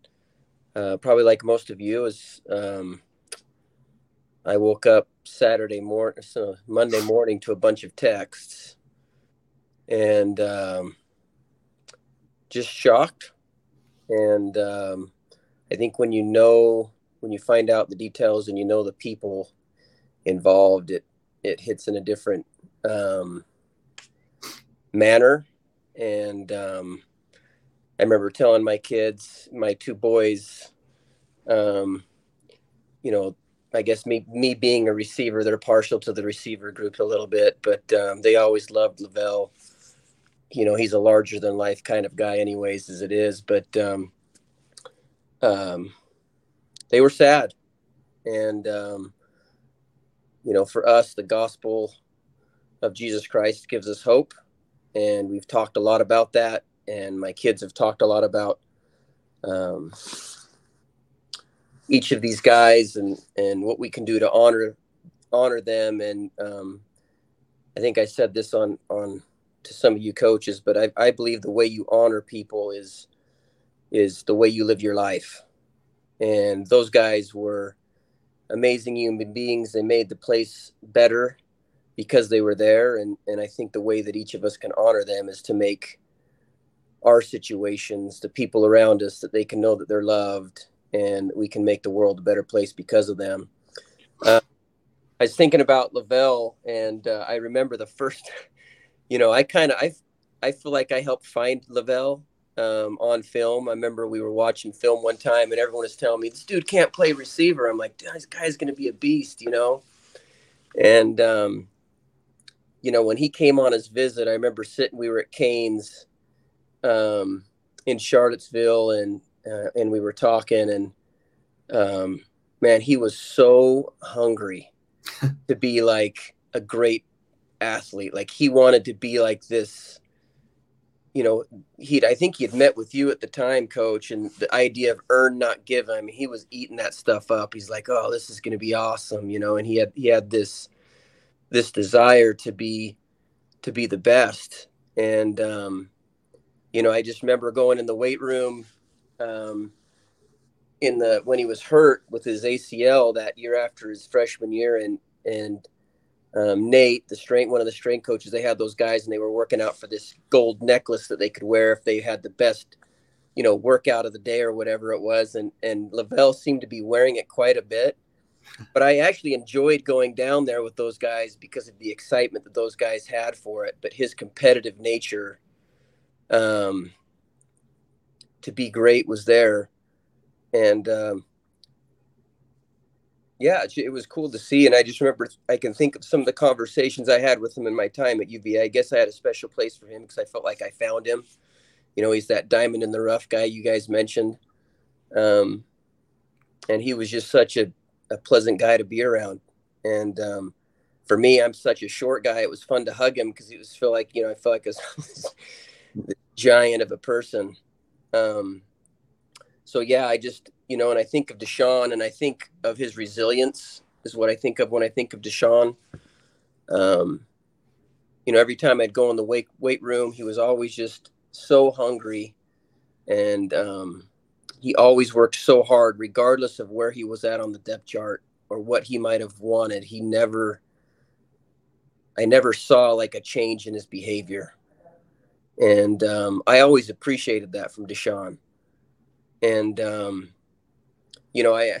uh, probably like most of you, is um, I woke up Saturday morning, so Monday morning to a bunch of texts, and um, just shocked. And um, I think when you know, when you find out the details and you know the people involved, it it hits in a different um, manner. And um, I remember telling my kids, my two boys, um, you know, I guess me me being a receiver, they're partial to the receiver group a little bit, but um, they always loved Lavel. You know, he's a larger than life kind of guy, anyways, as it is. But um, um, they were sad, and um, you know, for us, the gospel of Jesus Christ gives us hope. And we've talked a lot about that. And my kids have talked a lot about um, each of these guys and, and what we can do to honor honor them. And um, I think I said this on on to some of you coaches, but I, I believe the way you honor people is is the way you live your life. And those guys were amazing human beings. They made the place better because they were there. And, and I think the way that each of us can honor them is to make our situations, the people around us, that they can know that they're loved and we can make the world a better place because of them. Uh, I was thinking about Lavel, and uh, I remember the first, [laughs] you know, I kind of, I, I feel like I helped find Lavel um, on film. I remember we were watching film one time and everyone was telling me, this dude can't play receiver. I'm like, this guy's going to be a beast, you know? And, um, you know, when he came on his visit, I remember sitting, we were at Canes um, in Charlottesville and, uh, and we were talking and, um, man, he was so hungry [laughs] to be like a great athlete. Like he wanted to be like this. You know, he'd I think he had met with you at the time, coach, and the idea of earn not give. I mean, he was eating that stuff up. He's like, "Oh, this is going to be awesome," you know, and he had he had this this desire to be to be the best. And um, you know, I just remember going in the weight room um, in the when he was hurt with his ACL that year after his freshman year, and and um, Nate, the strength one of the strength coaches, they had those guys, and they were working out for this gold necklace that they could wear if they had the best, you know, workout of the day or whatever it was, and and Lavel seemed to be wearing it quite a bit. But I actually enjoyed going down there with those guys because of the excitement that those guys had for it. But his competitive nature, um, to be great was there and um, yeah, it was cool to see. And I just remember I can think of some of the conversations I had with him in my time at UVA. I guess I had a special place for him because I felt like I found him. You know, he's that diamond in the rough guy you guys mentioned. Um, and he was just such a, a pleasant guy to be around. And um, for me, I'm such a short guy. It was fun to hug him because he was feel like, you know, I feel like a [laughs] giant of a person. Um, so yeah, I just you know, and I think of D'Sean, and I think of his resilience is what I think of when I think of D'Sean. Um, you know, every time I'd go in the weight weight room, he was always just so hungry, and um, he always worked so hard, regardless of where he was at on the depth chart or what he might have wanted. He never, I never saw like a change in his behavior, and um, I always appreciated that from D'Sean. And um, you know, I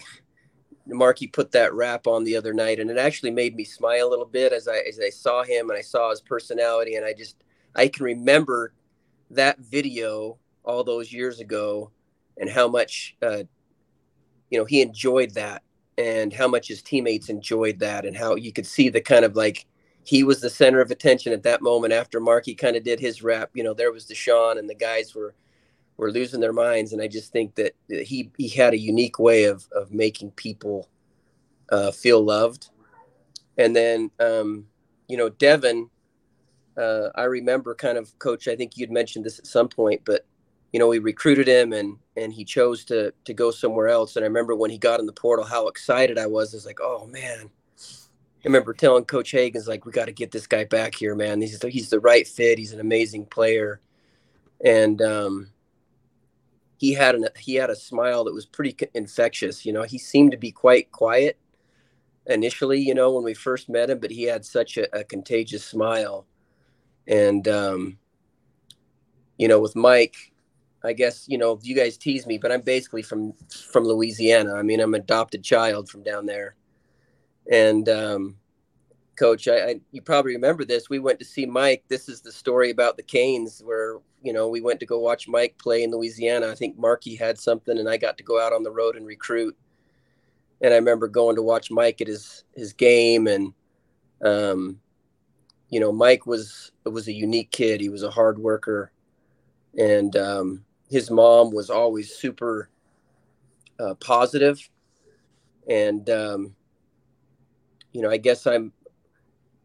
Marky put that rap on the other night, and it actually made me smile a little bit as I as I saw him and I saw his personality, and I just I can remember that video all those years ago, and how much uh, you know he enjoyed that, and how much his teammates enjoyed that, and how you could see the kind of like he was the center of attention at that moment after Marky kind of did his rap. You know, there was D'Sean, and the guys were were losing their minds. And I just think that he he had a unique way of of making people uh, feel loved. And then um, you know Devin, uh, I remember kind of coach. I think you'd mentioned this at some point, but you know we recruited him and and he chose to to go somewhere else. And I remember when he got in the portal, how excited I was. It's like, oh man. I remember telling Coach Hagans like, we got to get this guy back here, man. He's the, he's the right fit. He's an amazing player, and um, he had an he had a smile that was pretty infectious. You know, he seemed to be quite quiet initially. You know, when we first met him, but he had such a, a contagious smile. And um, you know, with Mike, I guess you know you guys tease me, but I'm basically from from Louisiana. I mean, I'm an adopted child from down there, and um, Coach, I, I, you probably remember this. We went to see Mike. This is the story about the Canes, where you know we went to go watch Mike play in Louisiana. I think Marky had something, and I got to go out on the road and recruit. And I remember going to watch Mike at his his game, and um, you know, Mike was was a unique kid. He was a hard worker, and um, his mom was always super uh. And um, you know, I guess I'm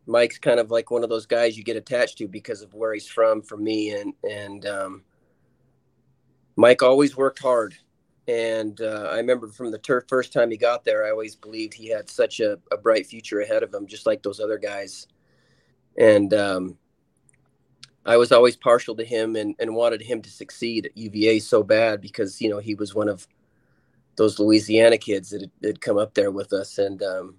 Mike's kind of like one of those guys you get attached to because of where he's from, for me, and and um, Mike always worked hard. And uh, I remember from the first time he got there, I always believed he had such a, a bright future ahead of him, just like those other guys. And um, I was always partial to him and, and wanted him to succeed at UVA so bad because you know he was one of those Louisiana kids that had, had come up there with us, and um,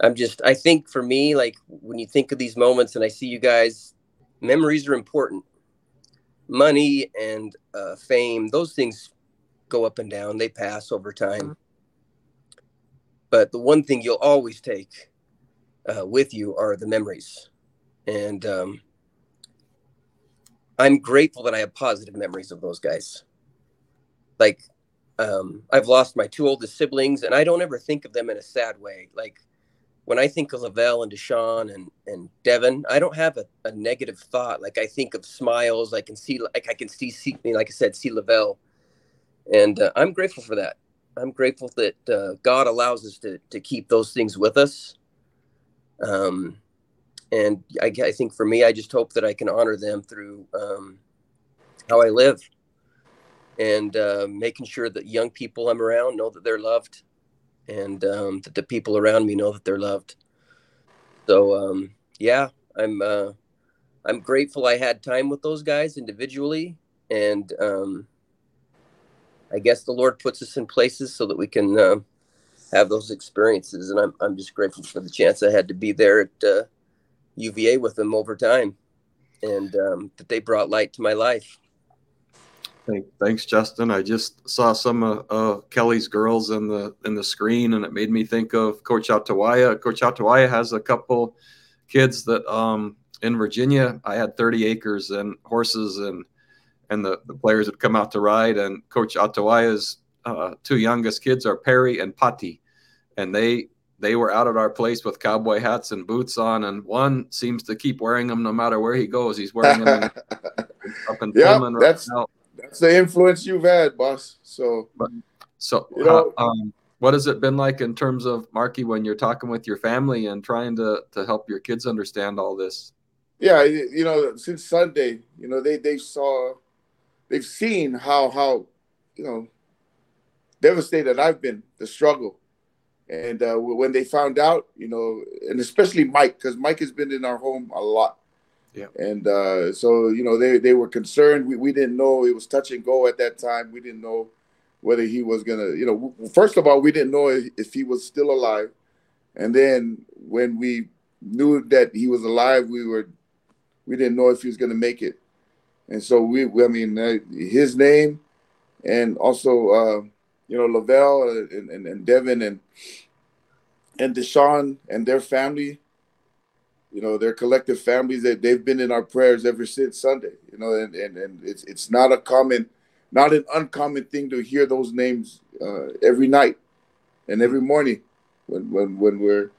I'm just, I think for me, like when you think of these moments and I see you guys, memories are important. Money and uh, fame, those things go up and down, they pass over time. But the one thing you'll always take uh, with you are the memories. And um, I'm grateful that I have positive memories of those guys. Like, um, I've lost my two oldest siblings, and I don't ever think of them in a sad way. Like, when I think of Lavel and D'Sean and and Devin, I don't have a, a negative thought. Like I think of smiles. I can see like I can see, see like I said, see Lavel, and uh, I'm grateful for that. I'm grateful that uh, God allows us to to keep those things with us. Um, and I, I think for me, I just hope that I can honor them through um, how I live, and uh, making sure that young people I'm around know that they're loved, and um, that the people around me know that they're loved. So um, yeah, I'm uh, I'm grateful I had time with those guys individually, and um, I guess the Lord puts us in places so that we can uh, have those experiences, and I'm I'm just grateful for the chance I had to be there at uh, UVA with them over time, and um, that they brought light to my life. Thanks, Justin. I just saw some of uh, Kelly's girls in the in the screen, and it made me think of Coach Atuaia. Coach Atuaia has a couple kids that um, in Virginia. I had 30 acres and horses, and and the, the players would come out to ride. And Coach Atuaia's uh, two youngest kids are Perry and Patti, and they they were out at our place with cowboy hats and boots on, and one seems to keep wearing them no matter where he goes. He's wearing them in, [laughs] up in Pullman right that's now. That's the influence you've had, boss. So so, You how- um, what has it been like in terms of Marky when you're talking with your family and trying to to help your kids understand all this? yeah, you you know, since Sunday, you know, they they saw, they've seen how how, you know, devastated I've been, the struggle, and uh, when they found out, you know, and especially Mike, because Mike has been in our home a lot. Yeah. And uh, so you know they they were concerned. We we didn't know it was touch and go at that time. We didn't know whether he was gonna, you know, first of all, we didn't know if he was still alive, and then when we knew that he was alive, we were we didn't know if he was to make it. And so we, we- I mean, uh, his name and also, uh, you know, Lavel and, and, and Devin and, and D'Sean and their family, you know, their collective families that they've been in our prayers ever since Sunday, you know, and, and, and it's, it's not a common, not an uncommon thing to hear those names uh, every night and every morning when, when, when we're,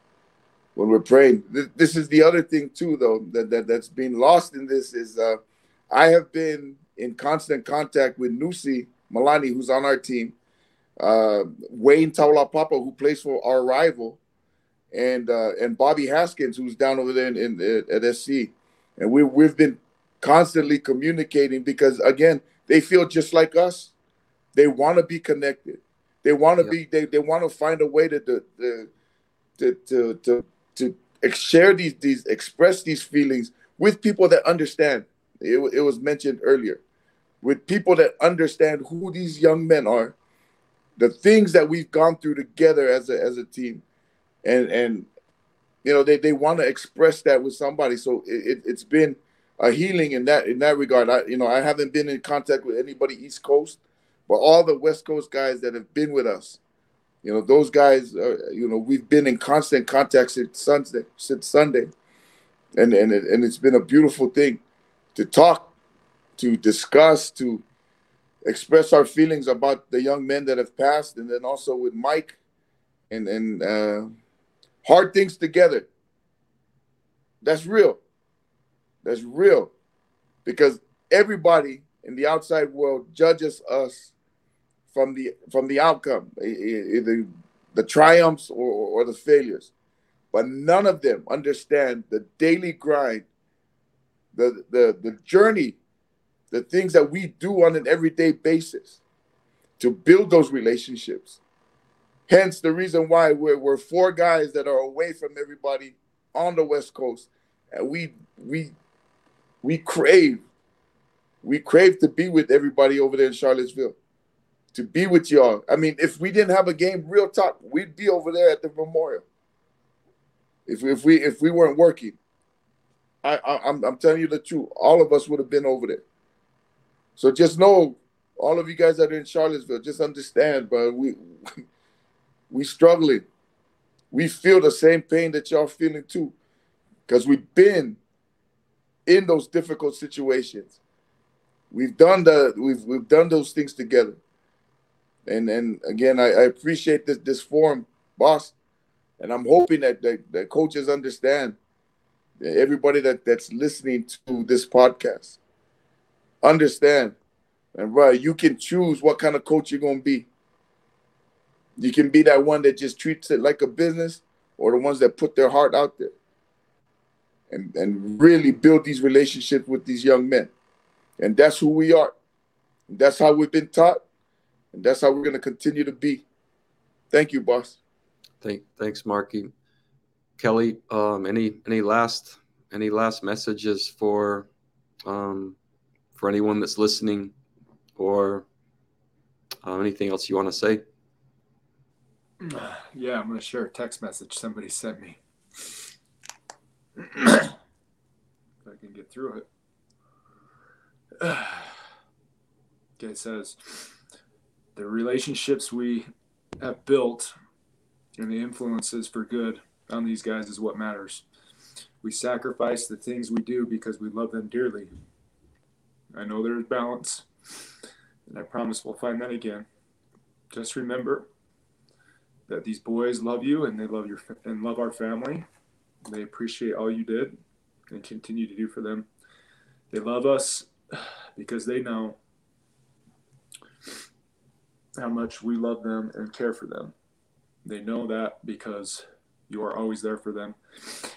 when we're praying. Th- This is the other thing too, though, that, that that's been lost in this is uh, I have been in constant contact with Nusi Malani, who's on our team, uh, Wayne Taulapapa, who plays for our rival, and uh, and Bobby Haskins, who's down over there in, in at SC, and we we've been constantly communicating because again, they feel just like us. They want to be connected. They want to Yeah. be. They, they want to find a way to to to to to, to share these these express these feelings with people that understand. It, it was mentioned earlier, with people that understand who these young men are, the things that we've gone through together as a as a team, and and you know they, they want to express that with somebody. So it, it, it's been a healing in that in that regard. I you know I haven't been in contact with anybody East Coast, but all the West Coast guys that have been with us you know, those guys, uh, you know, we've been in constant contact since Sunday, since Sunday, and and it, and it's been a beautiful thing to talk, to discuss, to express our feelings about the young men that have passed, and then also with Mike, and and uh, hard things together. That's real. That's real, because everybody in the outside world judges us from the from the outcome, either the triumphs or, or the failures. But none of them understand the daily grind, the the the journey, the things that we do on an everyday basis to build those relationships. Hence the reason why we're, we're four guys that are away from everybody on the West Coast, and we we we crave we crave to be with everybody over there in Charlottesville to be with y'all. I mean, if we didn't have a game, real talk, we'd be over there at the memorial. If if we if we weren't working, I, I I'm I'm telling you the truth. All of us would have been over there. So just know, all of you guys that are in Charlottesville, just understand, but We we struggling. We feel the same pain that y'all feeling too, because we've been in those difficult situations. We've done the we've we've done those things together and and again, I, I appreciate this this forum, boss, and I'm hoping that that, that coaches understand. Everybody that that's listening to this podcast, understand, and right, you can choose what kind of coach you're gonna be. You can be that one that just treats it like a business, or the ones that put their heart out there and, and really build these relationships with these young men. And that's who we are. That's how we've been taught. And that's how we're going to continue to be. Thank you, boss. Thank, thanks, Marky. Kelly, um, any any last any last messages for um, for anyone that's listening, or uh, anything else you want to say? [sighs] Yeah, I'm gonna share a text message somebody sent me. [clears throat] if I can get through it. [sighs] okay, it says the relationships we have built and the influences for good on these guys is what matters. We sacrifice the things we do because we love them dearly. I know there's balance, and I promise we'll find that again. Just remember that these boys love you and they love your and love our family. They appreciate all you did and continue to do for them. They love us because they know how much we love them and care for them. They know that because you are always there for them,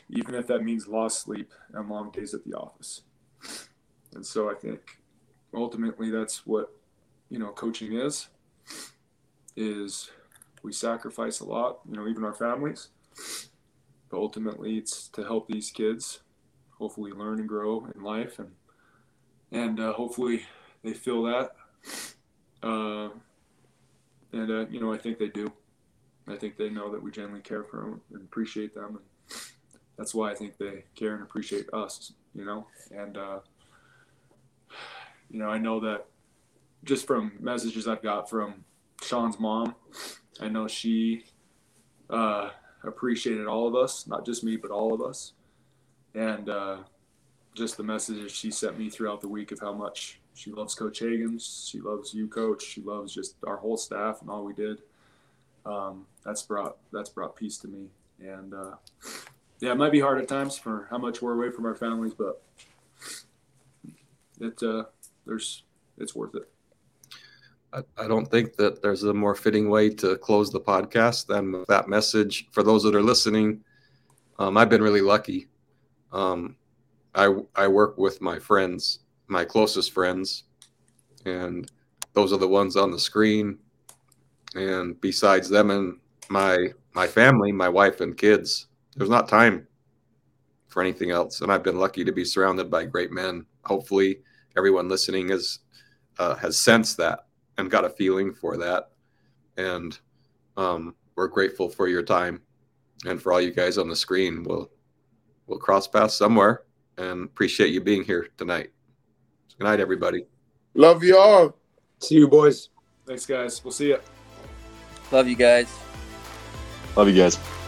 even if that means lost sleep and long days at the office. And so I think ultimately that's what you know coaching is is we sacrifice a lot, you know, even our families. But ultimately it's to help these kids hopefully learn and grow in life and and uh, hopefully they feel that. Uh, and uh, you know, I think they do. I think they know that we genuinely care for them and appreciate them, and that's why I think they care and appreciate us. You know, and uh, you know, I know that just from messages I've got from Sean's mom, I know she uh, appreciated all of us, not just me, but all of us, and uh, just the messages she sent me throughout the week of how much she loves Coach Hagans, she loves you, Coach, she loves just our whole staff and all we did um, that's brought that's brought peace to me. And uh, yeah, it might be hard at times for how much we're away from our families, but it uh, there's it's worth it. I, don't think that there's a more fitting way to close the podcast than that message. For those that are listening, um, I've been really lucky. Um, I I work with my friends, my closest friends, and those are the ones on the screen and besides them and my my family, my wife and kids, there's not time for anything else. And I've been lucky to be surrounded by great men. Hopefully, everyone listening has uh, has sensed that and got a feeling for that. And um, we're grateful for your time and for all you guys on the screen. We'll we'll cross paths somewhere and appreciate you being here tonight. Good night, everybody. Love you all. See you, boys. Thanks, guys. We'll see you. Love you guys. Love you guys.